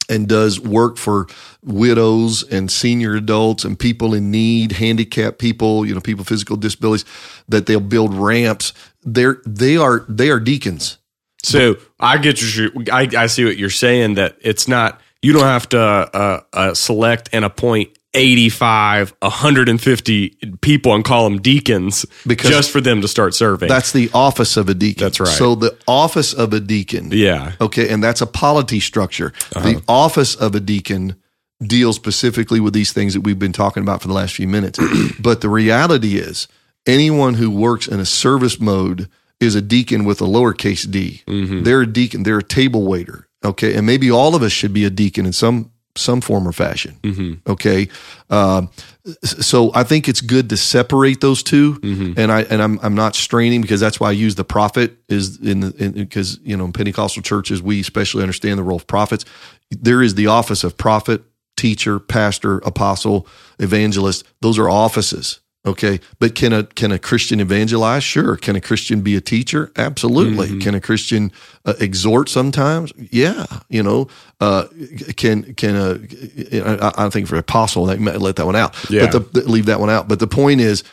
and does work for widows and senior adults and people in need, handicapped people, you know, people with physical disabilities, that they'll build ramps. They're they are they are deacons. So I get you. I, I see what you're saying. That it's not you don't have to uh, uh, select and appoint 85, 150 people and call them deacons Because- just for them to start serving. That's the office of a deacon. That's right. So the office of a deacon yeah. Okay, and that's a polity structure. Uh-huh. The office of a deacon deals specifically with these things that we've been talking about for the last few minutes. but the reality is, anyone who works in a service mode is a deacon with a lowercase d. Mm-hmm. They're a deacon. They're a table waiter. Okay, and maybe all of us should be a deacon in some some form or fashion. Mm-hmm. Okay, um, so I think it's good to separate those 2 Mm-hmm. and I and I'm I'm not straining because that's why I use the prophet is in the because you know in Pentecostal churches we especially understand the role of prophets. There is the office of prophet, teacher, pastor, apostle, evangelist. Those are offices. Okay, but can a can a Christian evangelize? Sure. Can a Christian be a teacher? Absolutely. Can a Christian uh, exhort sometimes? Yeah. You know, uh, can can a I, I think for apostle they might let that one out. Yeah. But the, leave that one out. But the point is,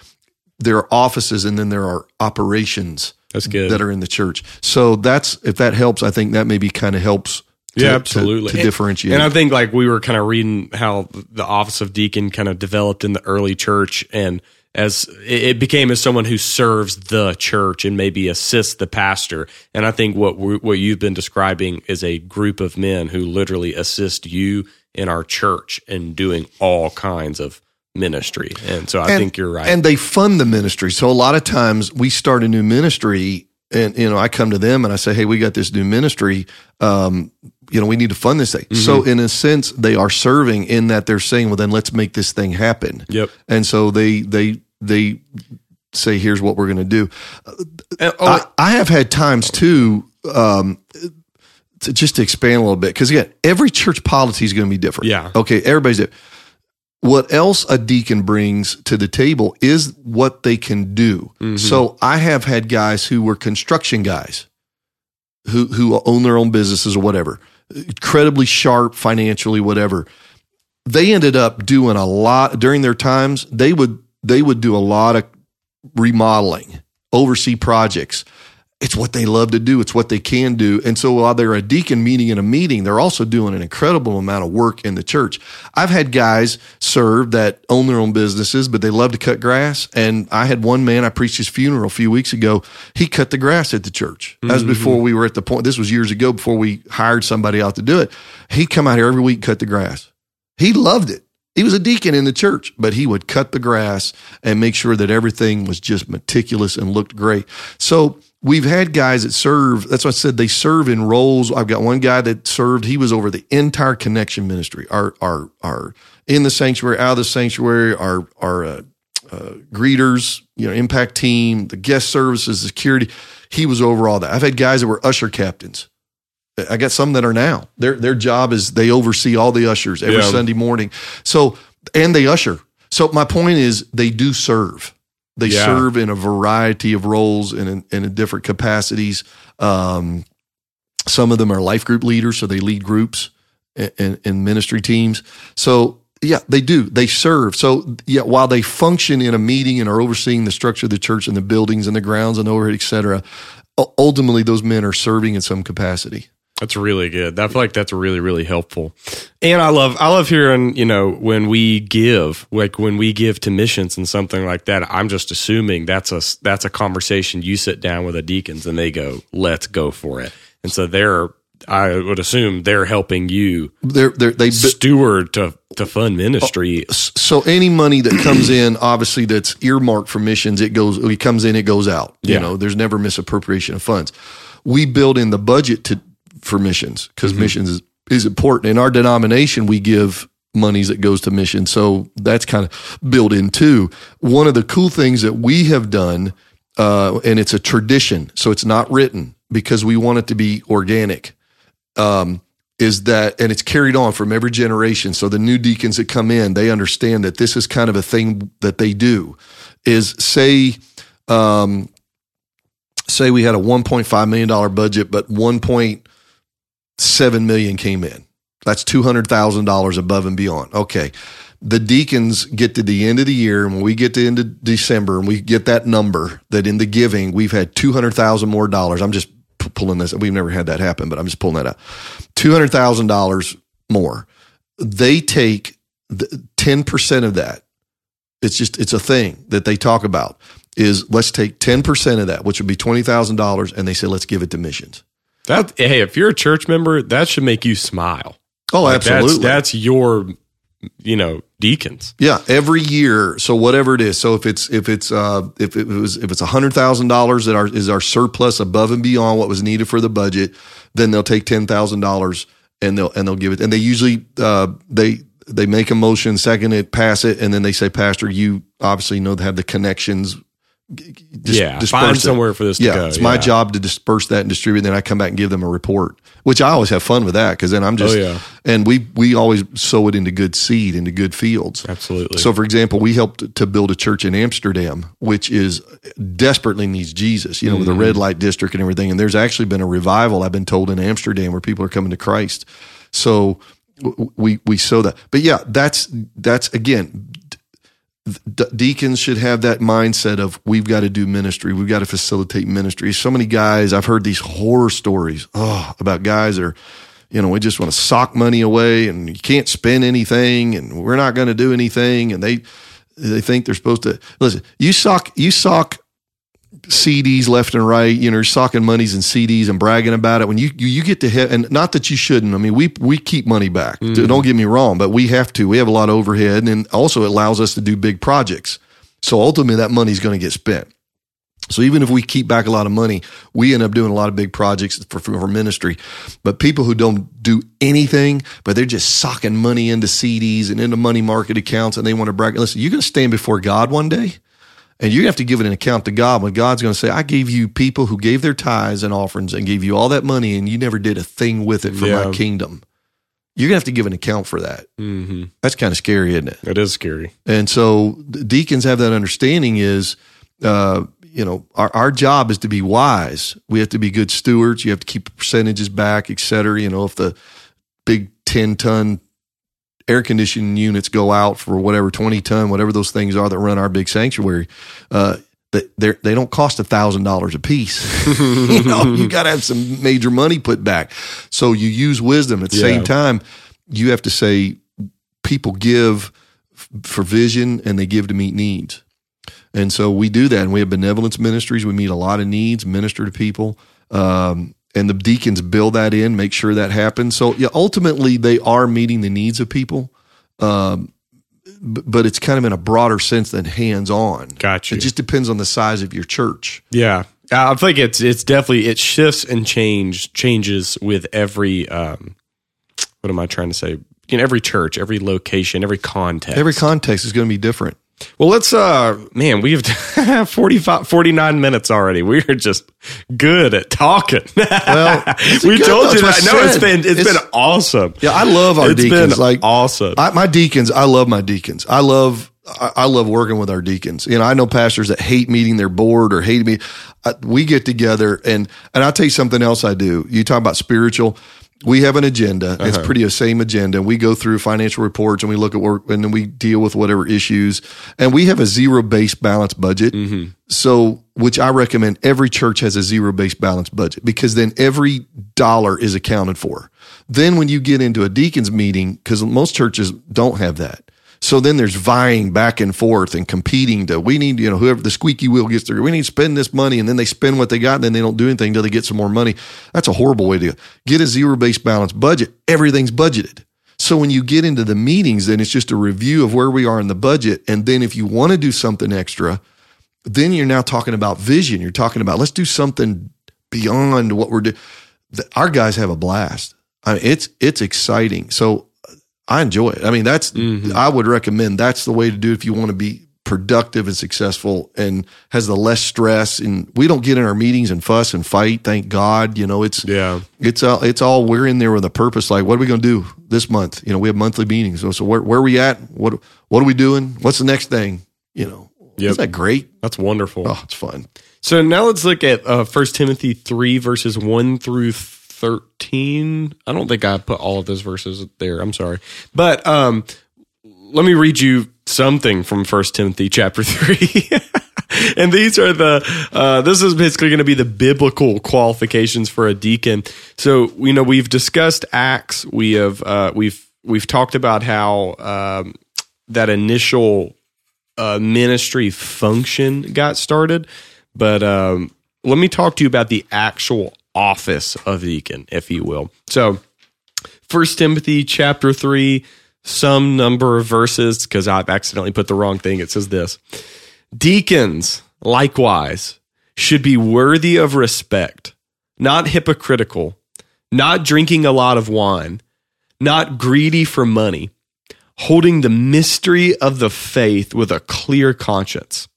there are offices and then there are operations That's good. that are in the church. So that's if that helps. I think that maybe kind of helps. to- Yeah, to- absolutely. to, And- differentiate. And I think like we were kind of reading how the office of deacon kind of developed in the early church and as it became as someone who serves the church and maybe assists the pastor. And I think what we, what you've been describing is a group of men who literally assist you in our church in doing all kinds of ministry. And so I And- think you're right. And they fund the ministry. So a lot of times we start a new ministry and, you know, I come to them and I say, Hey, we got this new ministry. Um, you know, we need to fund this thing. So Mm-hmm. in a sense, they are serving in that they're saying, well, then let's make this thing happen. yep. And so they, they, they say, here's what we're going to do. And- oh, I, I have had times too, um, to just to expand a little bit. Cause again, every church polity is going to be different. Yeah. Okay. Everybody's different. What else a deacon brings to the table is what they can do. Mm-hmm. So I have had guys who were construction guys who, who own their own businesses or whatever, incredibly sharp financially, whatever. They ended up doing a lot during their times. They would, they would do a lot of remodeling, oversee projects. It's what they love to do. It's what they can do. And so while they're a deacon meeting in a meeting, they're also doing an incredible amount of work in the church. I've had guys serve that own their own businesses, but they love to cut grass. And I had one man, I preached his funeral a few weeks ago. He cut the grass at the church. That was mm-hmm. before we were at the point, this was years ago before we hired somebody out to do it. He'd come out here every week, and cut the grass. He loved it. He was a deacon in the church, but he would cut the grass and make sure that everything was just meticulous and looked great. So we've had guys that serve. That's why I said they serve in roles. I've got one guy that served. He was over the entire connection ministry. Our our our in the sanctuary, out of the sanctuary, our our uh, uh, greeters, you know, impact team, the guest services, security. He was over all that. I've had guys that were usher captains. I got some that are now. Their their job is they oversee all the ushers every Yeah. Sunday morning. So and they usher. So my point is they do serve. They Yeah. serve in a variety of roles and in, and in different capacities. Um, some of them are life group leaders, so they lead groups and, and, and ministry teams. So Yeah, they do. They serve. So yeah, while they function in a meeting and are overseeing the structure of the church and the buildings and the grounds and overhead, et cetera, ultimately those men are serving in some capacity. That's really good. I feel like that's really, really helpful. And I love, I love hearing, you know, when we give, like when we give to missions and something like that, I'm just assuming that's a, that's a conversation you sit down with the deacons and they go, let's go for it. And so they're, I would assume they're helping you They're, they're, they steward to, to fund ministry. Oh, so any money that comes in, obviously that's earmarked for missions, it goes, it comes in, it goes out. You Yeah. know, there's never misappropriation of funds. We build in the budget to for missions because missions is, is important. In our denomination, we give monies that goes to missions. So that's kind of built in too. One of the cool things that we have done, uh, and it's a tradition, so it's not written because we want it to be organic um, is that, and it's carried on from every generation. So the new deacons that come in, they understand that this is kind of a thing that they do. Is say, um, say we had a 1.5 million dollar budget, but 1.7 million came in. That's two hundred thousand dollars above and beyond. Okay. The deacons get to the end of the year, and when we get to end of December, and we get that number that in the giving we've had two hundred thousand more dollars. I'm just p- pulling this. We've never had that happen, but I'm just pulling that out. Two hundred thousand dollars more. They take ten percent of that. It's just it's a thing that they talk about. Is let's take ten percent of that, which would be twenty thousand dollars, and they say let's give it to missions. That, hey, if you're a church member, that should make you smile. Oh, Like, that's- absolutely. That's, your, you know, deacons. Yeah, every year. So whatever it is. So if it's if it's uh if it was if it's a hundred thousand dollars that our is our surplus above and beyond what was needed for the budget, then they'll take ten thousand dollars and they'll and they'll give it. And they usually uh they they make a motion, second it, pass it, and then they say, Pastor, you obviously know have the connections. Dis- yeah. disperse Find it." somewhere for this to Yeah, go. it's my job to disperse that and distribute. Then I come back and give them a report, which I always have fun with that because then I'm oh, just Oh, yeah. and we we always sow it into good seed, into good fields. Absolutely. So, for example, we helped to build a church in Amsterdam, which is desperately needs Jesus, you know, with the red mm-hmm. light district and everything. And there's actually been a revival, I've been told, in Amsterdam where people are coming to Christ. So we we sow that. But yeah, that's that's again, deacons should have that mindset of we've got to do ministry, we've got to facilitate ministry. So many guys, I've heard these horror stories oh, about guys that are you know, we just want to sock money away and you can't spend anything and we're not going to do anything. And they, they think they're supposed to listen, you sock, you sock CDs left and right, you know, you're socking monies and CDs and bragging about it. When you, you, you get to hit, and not that you shouldn't. I mean, we, we keep money back. Mm. Don't get me wrong, but we have to, we have a lot of overhead and also it allows us to do big projects. So ultimately that money's going to get spent. So even if we keep back a lot of money, we end up doing a lot of big projects for, for, for ministry. But people who don't do anything, but they're just socking money into CDs and into money market accounts and they want to brag. Listen, you're going to stand before God one day and you have to give it an account to God when God's going to say, I gave you people who gave their tithes and offerings and gave you all that money and you never did a thing with it for Yeah. my kingdom. You're going to have to give an account for that. hmm That's kind of scary, isn't it? It is scary. And so deacons have that understanding is, uh, you know, our, our job is to be wise. We have to be good stewards. You have to keep percentages back, et cetera. You know, if the big 10 ton air conditioning units go out for whatever 20 ton, whatever those things are that run our big sanctuary, uh, they they're- don't cost a thousand dollars a piece. you know, you got to have some major money put back. So you use wisdom. At the Yeah. same time, you have to say people give f- for vision and they give to meet needs. And so we do that. And we have benevolence ministries. We meet a lot of needs, minister to people. Um, and the deacons build that in, make sure that happens. So yeah, ultimately they are meeting the needs of people. Um, but it's kind of in a broader sense than hands on. Got you. It just depends on the size of your church. Yeah. I think it's it's definitely it shifts and change changes with every um what am I trying to say? In every church, every location, every context. Every context is going to be different. Well, let's uh man, we have 45 49 minutes already. We're just good at talking. Well, we good, told you that. I No, it's been it's It's- been awesome. Yeah, I love our It's deacons. been like awesome. I, my deacons, I love my deacons. I love I, I love working with our deacons. You know, I know pastors that hate meeting their board or hate me. Uh, we get together and and I'll tell you something else I do. You talk about spiritual. We have an agenda. It's uh-huh. pretty the same agenda. We go through financial reports and we look at work and then we deal with whatever issues. And we have a zero based balance budget. Mm-hmm. So, which I recommend every church has a zero based balance budget because then every dollar is accounted for. Then when you get into a deacon's meeting, because most churches don't have that. So then there's vying back and forth and competing to, we need, you know, whoever the squeaky wheel gets through, we need to spend this money. And then they spend what they got and then they don't do anything until they get some more money. That's a horrible way to. Get a zero based balance budget. Everything's budgeted. So when you get into the meetings, then it's just a review of where we are in the budget. And then if you want to do something extra, then you're now talking about vision. You're talking about let's do something beyond what we're doing. Our guys have a blast. I mean, it's it's exciting. So I enjoy it. I mean, that's I would recommend that's the way to do it if you want to be productive and successful and has the less stress. And we don't get in our meetings and fuss and fight. Thank God. You know, it's Yeah. it's all it's all we're in there with a purpose. Like, what are we going to do this month? You know, we have monthly meetings. So, so where where are we at? What what are we doing? What's the next thing? You know, Yep. isn't that great? That's wonderful. Oh, it's fun. So now let's look at uh, 1 Timothy 3, verses 1 through 13. I don't think I put all of those verses there. I'm sorry. But um, let me read you something from First Timothy chapter 3. and these are the, uh, this is basically going to be the biblical qualifications for a deacon. So, you know, we've discussed Acts. We have, uh, we've, we've talked about how um, that initial uh, ministry function got started. But um, let me talk to you about the actual office of deacon, if you will. So, First Timothy chapter three, some number of verses because I've accidentally put the wrong thing. It says this: Deacons likewise should be worthy of respect, not hypocritical, not drinking a lot of wine, not greedy for money, holding the mystery of the faith with a clear conscience.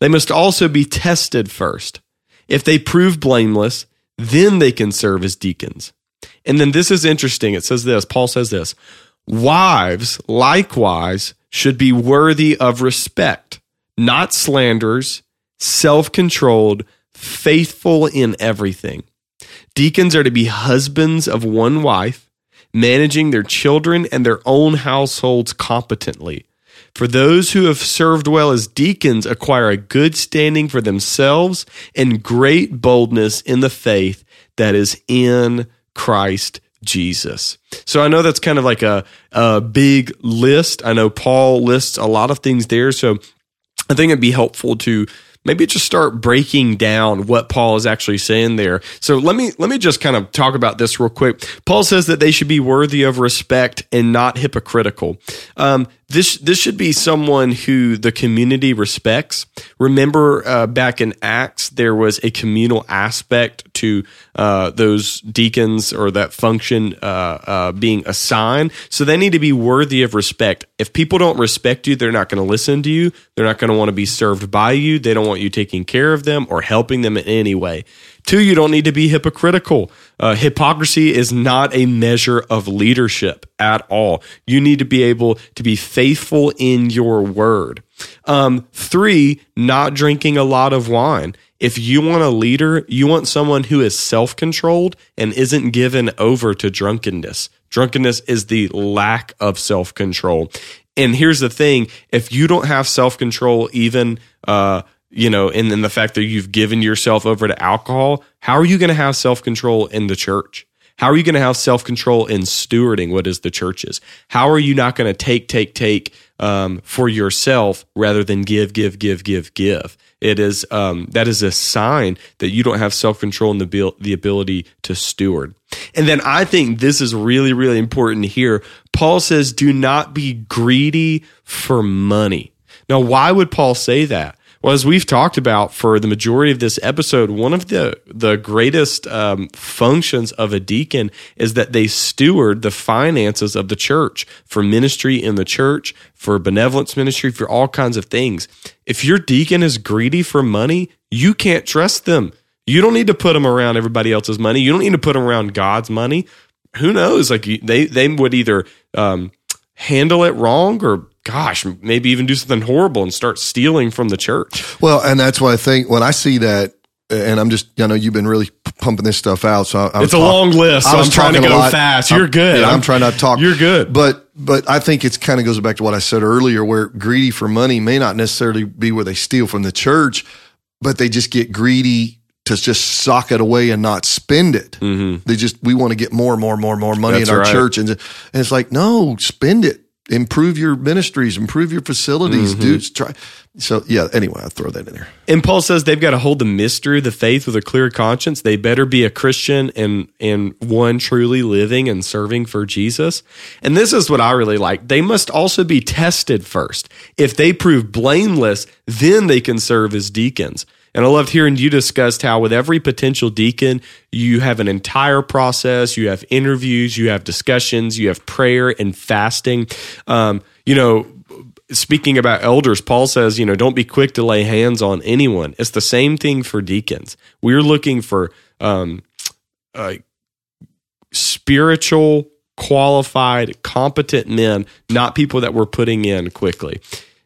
They must also be tested first. If they prove blameless, then they can serve as deacons. And then this is interesting. It says this Paul says this Wives likewise should be worthy of respect, not slanderers, self controlled, faithful in everything. Deacons are to be husbands of one wife, managing their children and their own households competently. For those who have served well as deacons acquire a good standing for themselves and great boldness in the faith that is in Christ Jesus. So I know that's kind of like a, a big list. I know Paul lists a lot of things there. So I think it'd be helpful to maybe just start breaking down what Paul is actually saying there. So let me let me just kind of talk about this real quick. Paul says that they should be worthy of respect and not hypocritical. Um, this this should be someone who the community respects. Remember, uh, back in Acts, there was a communal aspect to uh, those deacons or that function uh, uh, being assigned. So they need to be worthy of respect. If people don't respect you, they're not going to listen to you. They're not going to want to be served by you. They don't want you taking care of them or helping them in any way. Two, you don't need to be hypocritical. Uh, hypocrisy is not a measure of leadership at all. You need to be able to be faithful in your word. Um, three, not drinking a lot of wine. If you want a leader, you want someone who is self controlled and isn't given over to drunkenness. Drunkenness is the lack of self control. And here's the thing if you don't have self control, even, uh, you know, and then the fact that you've given yourself over to alcohol, how are you going to have self control in the church? How are you going to have self control in stewarding what is the church's? How are you not going to take, take, take um, for yourself rather than give, give, give, give, give? It is um, that is a sign that you don't have self control and the abil- the ability to steward. And then I think this is really, really important here. Paul says, "Do not be greedy for money." Now, why would Paul say that? Well, as we've talked about for the majority of this episode, one of the the greatest um, functions of a deacon is that they steward the finances of the church for ministry in the church, for benevolence ministry, for all kinds of things. If your deacon is greedy for money, you can't trust them. You don't need to put them around everybody else's money. You don't need to put them around God's money. Who knows? Like they they would either um, handle it wrong or gosh, maybe even do something horrible and start stealing from the church. Well, and that's why I think when I see that, and I'm just, you know, you've been really pumping this stuff out. So I, I It's a long list, so I'm trying to go lot. fast. You're good. Yeah, I'm, I'm- trying not to talk. You're good. But but I think it's kind of goes back to what I said earlier, where greedy for money may not necessarily be where they steal from the church, but they just get greedy to just sock it away and not spend it. Mm-hmm. They just we want to get more, and more, and more, and more money That's in our right. church, and, and it's like no, spend it. Improve your ministries, improve your facilities, Mm-hmm. dudes. Try. So yeah. Anyway, I throw that in there. And Paul says they've got to hold the mystery of the faith with a clear conscience. They better be a Christian and and one truly living and serving for Jesus. And this is what I really like. They must also be tested first. If they prove blameless, then they can serve as deacons. And I loved hearing you discussed how with every potential deacon, you have an entire process, you have interviews, you have discussions, you have prayer and fasting. Um, you know, speaking about elders, Paul says, you know, don't be quick to lay hands on anyone. It's the same thing for deacons. We're looking for um, uh, spiritual, qualified, competent men, not people that we're putting in quickly.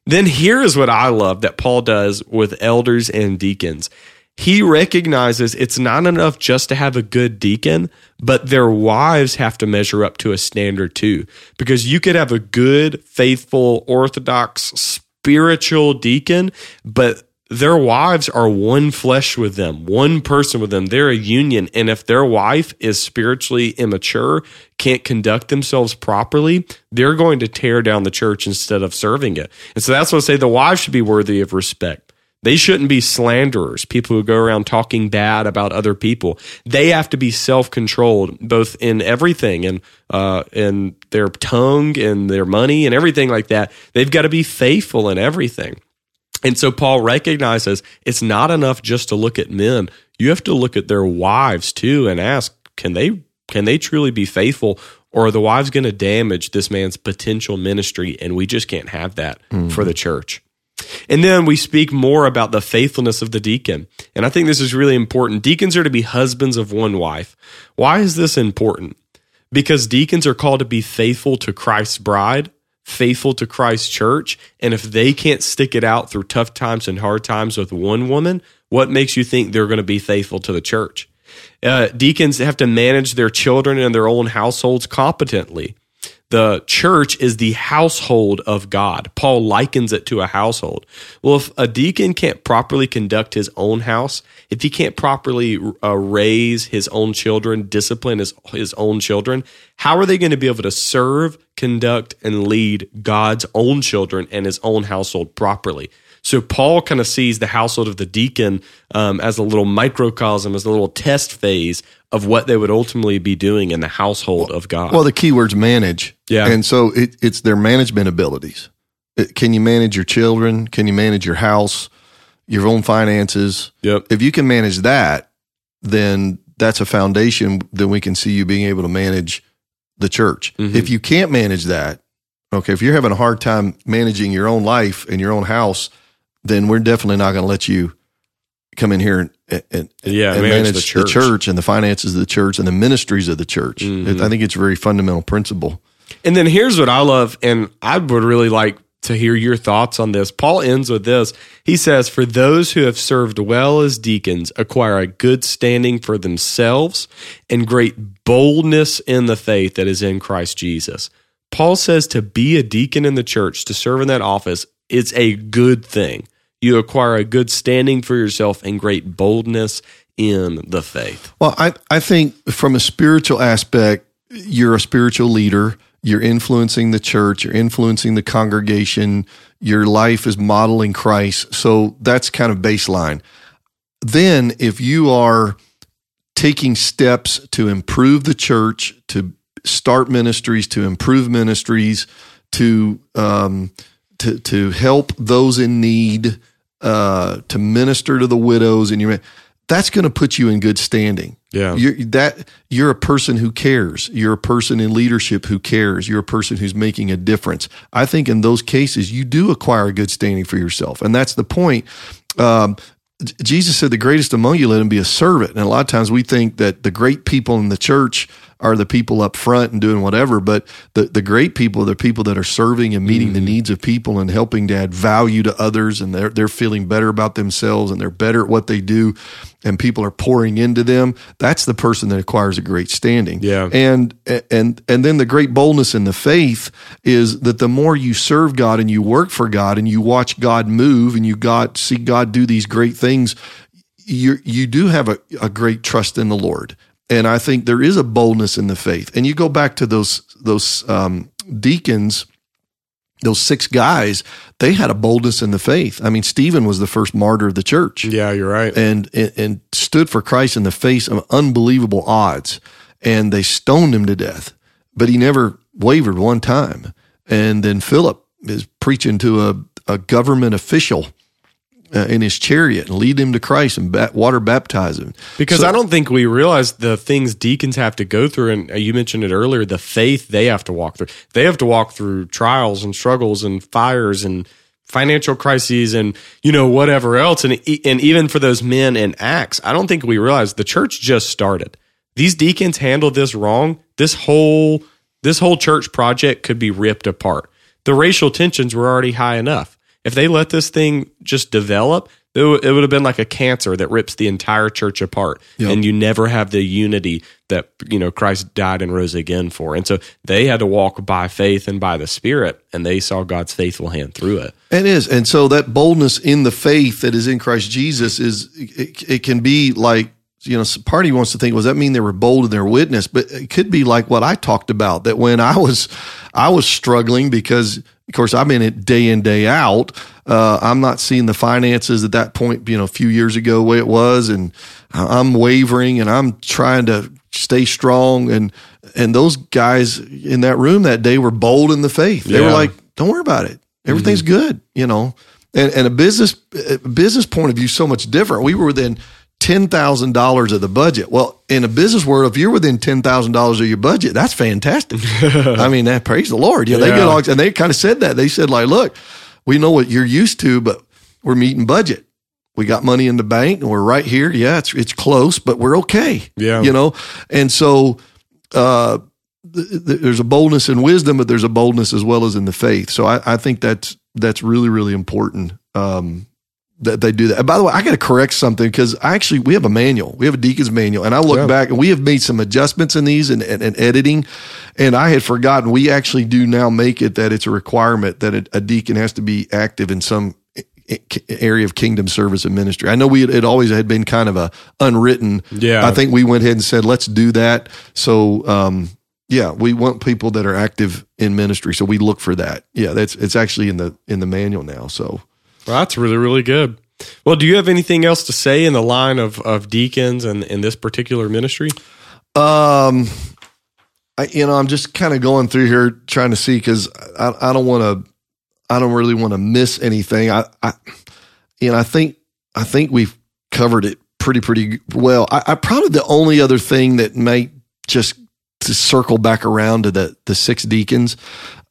Then here is what I love that Paul does with elders and deacons. He recognizes it's not enough just to have a good deacon, but their wives have to measure up to a standard too. Because you could have a good, faithful, orthodox, spiritual deacon, but their wives are one flesh with them, one person with them. They're a union. And if their wife is spiritually immature, can't conduct themselves properly, they're going to tear down the church instead of serving it. And so that's what I say the wives should be worthy of respect. They shouldn't be slanderers, people who go around talking bad about other people. They have to be self-controlled, both in everything and uh, in their tongue and their money and everything like that. They've got to be faithful in everything. And so Paul recognizes it's not enough just to look at men. You have to look at their wives too and ask, can they can they truly be faithful or are the wives going to damage this man's potential ministry and we just can't have that mm-hmm. for the church. And then we speak more about the faithfulness of the deacon. And I think this is really important. Deacons are to be husbands of one wife. Why is this important? Because deacons are called to be faithful to Christ's bride, faithful to Christ's church. And if they can't stick it out through tough times and hard times with one woman, what makes you think they're going to be faithful to the church? Uh, deacons have to manage their children and their own households competently. The church is the household of God. Paul likens it to a household. Well, if a deacon can't properly conduct his own house, if he can't properly uh, raise his own children, discipline his, his own children, how are they going to be able to serve, conduct, and lead God's own children and his own household properly? So Paul kind of sees the household of the deacon um, as a little microcosm, as a little test phase of what they would ultimately be doing in the household of God. Well, the key word's manage. Yeah. And so it, it's their management abilities. It- can you manage your children? Can you manage your house, your own finances? Yep. If you can manage that, then that's a foundation. Then we can see you being able to manage the church. Mhm. If you can't manage that, okay, if you're having a hard time managing your own life and your own house, then we're definitely not going to let you come in here and, and, Yeah, and manage manage, the the, church. church. and the finances of the church and the ministries of the church. Mhm. I think it's a very fundamental principle. And then here's what I love, and I would really like to hear your thoughts on this. Paul ends with this. He says, For those who have served well as deacons acquire a good standing for themselves and great boldness in the faith that is in Christ Jesus. Paul says to be a deacon in the church, to serve in that office, it's a good thing. You acquire a good standing for yourself and great boldness in the faith. Well, I, I think from a spiritual aspect, you're a spiritual leader. You're influencing the church. You're influencing the congregation. Your life is modeling Christ. So that's kind of baseline. Then, if you are taking steps to improve the church, to start ministries, to improve ministries, to um, to to help those in need, uh, to minister to the widows, and you that's going to put you in good standing. Yeah. You're, that you're a person who cares. You're a person in leadership who cares. You're a person who's making a difference. I think in those cases, you do acquire a good standing for yourself, and that's the point. Um, Jesus said, "The greatest among you let him be a servant." And a lot of times we think that the great people in the church are the people up front and doing whatever, but the, the great people are the people that are serving and meeting the mm. needs of people and helping to add value to others and they're, they're feeling better about themselves and they're better at what they do and people are pouring into them. That's the person that acquires a great standing. Yeah. And, and, and then the great boldness in the faith is that the more you serve God and you work for God and you watch God move and you God see God do these great things, you you do have a, a great trust in the Lord. And I think there is a boldness in the faith. And you go back to those those um, deacons, those six guys, they had a boldness in the faith. I mean, Stephen was the first martyr of the church. Yeah, you're right. And, and and stood for Christ in the face of unbelievable odds. And they stoned him to death. But he never wavered one time. And then Philip is preaching to a, a government official uh, in his chariot and lead him to Christ and ba- water baptize him. Because So- I don't think we realize the things deacons have to go through, and uh, you mentioned it earlier, the faith they have to walk through. They have to walk through trials and struggles and fires and financial crises and you know whatever else. And and even for those men in Acts, I don't think we realize the church just started. These deacons handled this wrong. This whole this whole church project could be ripped apart. The racial tensions were already high enough. If they let this thing just develop, it would it would have been like a cancer that rips the entire church apart, and you never have the unity that you know Christ died and rose again for. And so they had to walk by faith and by the Spirit, and they saw God's faithful hand through it. It is. And so that boldness in the faith that is in Christ Jesus is, it, it can be like, you know, part of you wants to think, well, does that mean they were bold in their witness? But it could be like what I talked about that when I was, I was struggling because, of course, I'm in it day in, day out. Uh, I'm not seeing the finances at that point, you know, a few years ago, the way it was. And I'm wavering and I'm trying to stay strong. And, and those guys in that room that day were bold in the faith. They were like, don't worry about it. Everything's good, you know. And and a business a business point of view so much different. We were within ten thousand dollars of the budget. Well, in a business world, if you're within ten thousand dollars of your budget, that's fantastic. I mean, that praise the Lord. Yeah, they get all, and they kind of said that. They said like, look, we know what you're used to, but we're meeting budget. We got money in the bank, and we're right here. Yeah, it's it's close, but we're okay. Yeah. you know. And so, uh, th- th- there's a boldness in wisdom, but there's a boldness as well as in the faith. So I, I think that's that's really really important um, that they do that. And by the way, I got to correct something because I actually we have a manual, we have a deacon's manual, and I look Yeah. back and we have made some adjustments in these and, and, and editing, and I had forgotten we actually do now make it that it's a requirement that a, a deacon has to be active in some i- i- area of kingdom service and ministry. I know we had, it always had been kind of a unwritten. Yeah. I think we went ahead and said let's do that. So um, yeah, we want people that are active in ministry. So we look for that. Yeah, that's it's actually in the in the manual now. So Well, that's really really good. Well, do you have anything else to say in the line of of deacons and in this particular ministry? um, I you know I'm just kind of going through here trying to see because I I don't want to I don't really want to miss anything. I I you know I think I think we've covered it pretty pretty well. I, I probably the only other thing that might just to circle back around to the the six deacons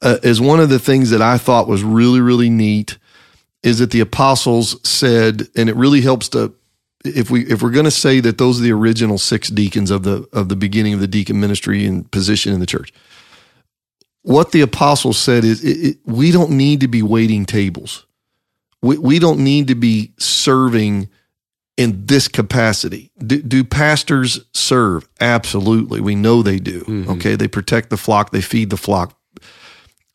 uh, is one of the things that I thought was really really neat is that the apostles said, and it really helps to if we if we're going to say that those are the original six deacons of the of the beginning of the deacon ministry and position in the church. What the apostles said is, it, it, we don't need to be waiting tables. We we don't need to be serving in this capacity. Do, do pastors serve? Absolutely, we know they do. Mm-hmm. Okay, they protect the flock, they feed the flock.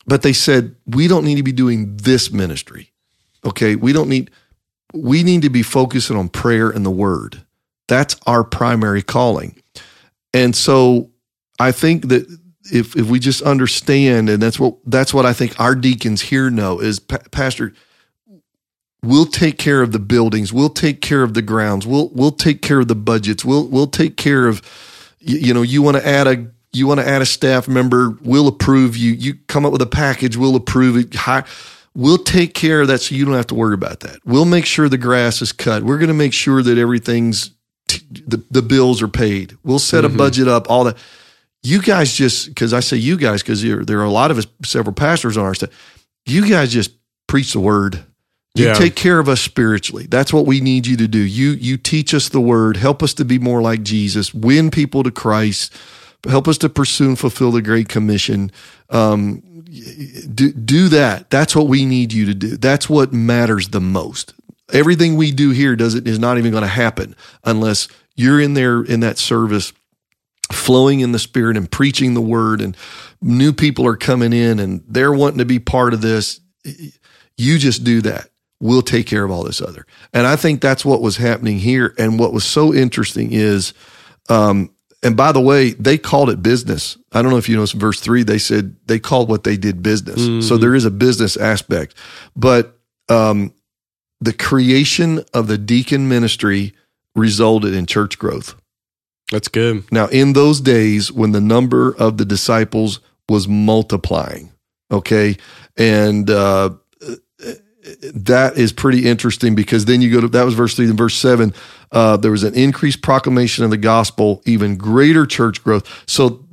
But they said we don't need to be doing this ministry. Okay, we don't need we need to be focusing on prayer and the word. That's our primary calling. And so I think that if if we just understand and that's what that's what I think our deacons here know is Pa- pastor we'll take care of the buildings, we'll take care of the grounds, we'll we'll take care of the budgets, we'll we'll take care of you, you know, you want to add a you want to add a staff member, we'll approve you. You come up with a package, we'll approve it. Hi, We'll take care of that so you don't have to worry about that. We'll make sure the grass is cut. We're going to make sure that everything's t- the, the bills are paid. We'll set a mm-hmm. budget up, all that. You guys just because I say you guys because there, there are a lot of us, several pastors on our staff. You guys just preach the word. You Yeah. take care of us spiritually. That's what we need you to do. You you teach us the word. Help us to be more like Jesus. Win people to Christ. Help us to pursue and fulfill the Great Commission. Um, do, do that. That's what we need you to do. That's what matters the most. Everything we do here does it is not even going to happen unless you're in there in that service flowing in the spirit and preaching the word and new people are coming in and they're wanting to be part of this. You just do that. We'll take care of all this other. And I think that's what was happening here. And what was so interesting is, um, and by the way, they called it business. I don't know if you know, verse three, they said they called what they did business. Mm-hmm. So there is a business aspect, but, um, the creation of the deacon ministry resulted in church growth. That's good. Now, in those days when the number of the disciples was multiplying, okay, and uh, that is pretty interesting because then you go to that was verse three and verse seven. Uh, there was an increased proclamation of the gospel, even greater church growth. So,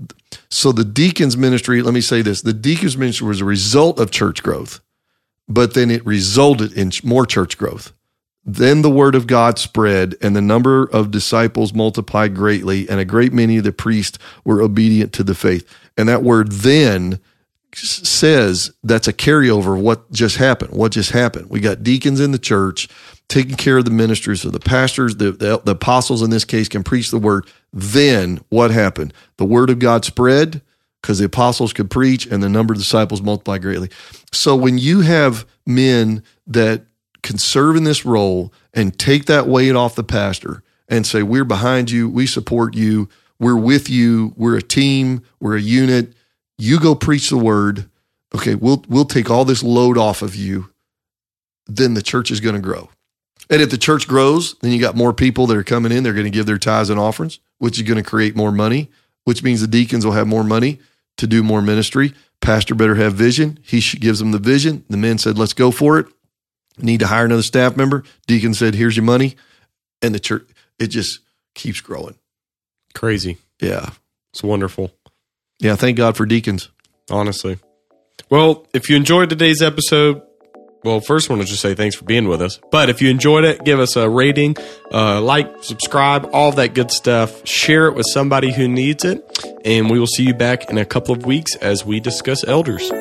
so the deacons ministry. Let me say this: the deacons ministry was a result of church growth, but then it resulted in more church growth. Then the word of God spread, and the number of disciples multiplied greatly, and a great many of the priests were obedient to the faith. And that word then says that's a carryover of what just happened. What just happened? We got deacons in the church taking care of the ministers, so the pastors, the, the, the apostles in this case can preach the word. Then what happened? The word of God spread because the apostles could preach and the number of disciples multiplied greatly. So when you have men that can serve in this role and take that weight off the pastor and say, We're behind you, we support you, we're with you, we're a team, we're a unit you go preach the word. Okay, we'll we'll take all this load off of you. Then the church is going to grow. And if the church grows, then you got more people that are coming in. They're going to give their tithes and offerings, which is going to create more money, which means the deacons will have more money to do more ministry. Pastor better have vision. He gives them the vision. The men said, let's go for it. Need to hire another staff member. Deacon said, here's your money. And the church, it just keeps growing. Crazy. Yeah. It's wonderful. Yeah, thank God for deacons. Honestly. Well, if you enjoyed today's episode, well, first I want to just say thanks for being with us. But if you enjoyed it, give us a rating, uh, like, subscribe, all that good stuff. Share it with somebody who needs it. And we will see you back in a couple of weeks as we discuss elders.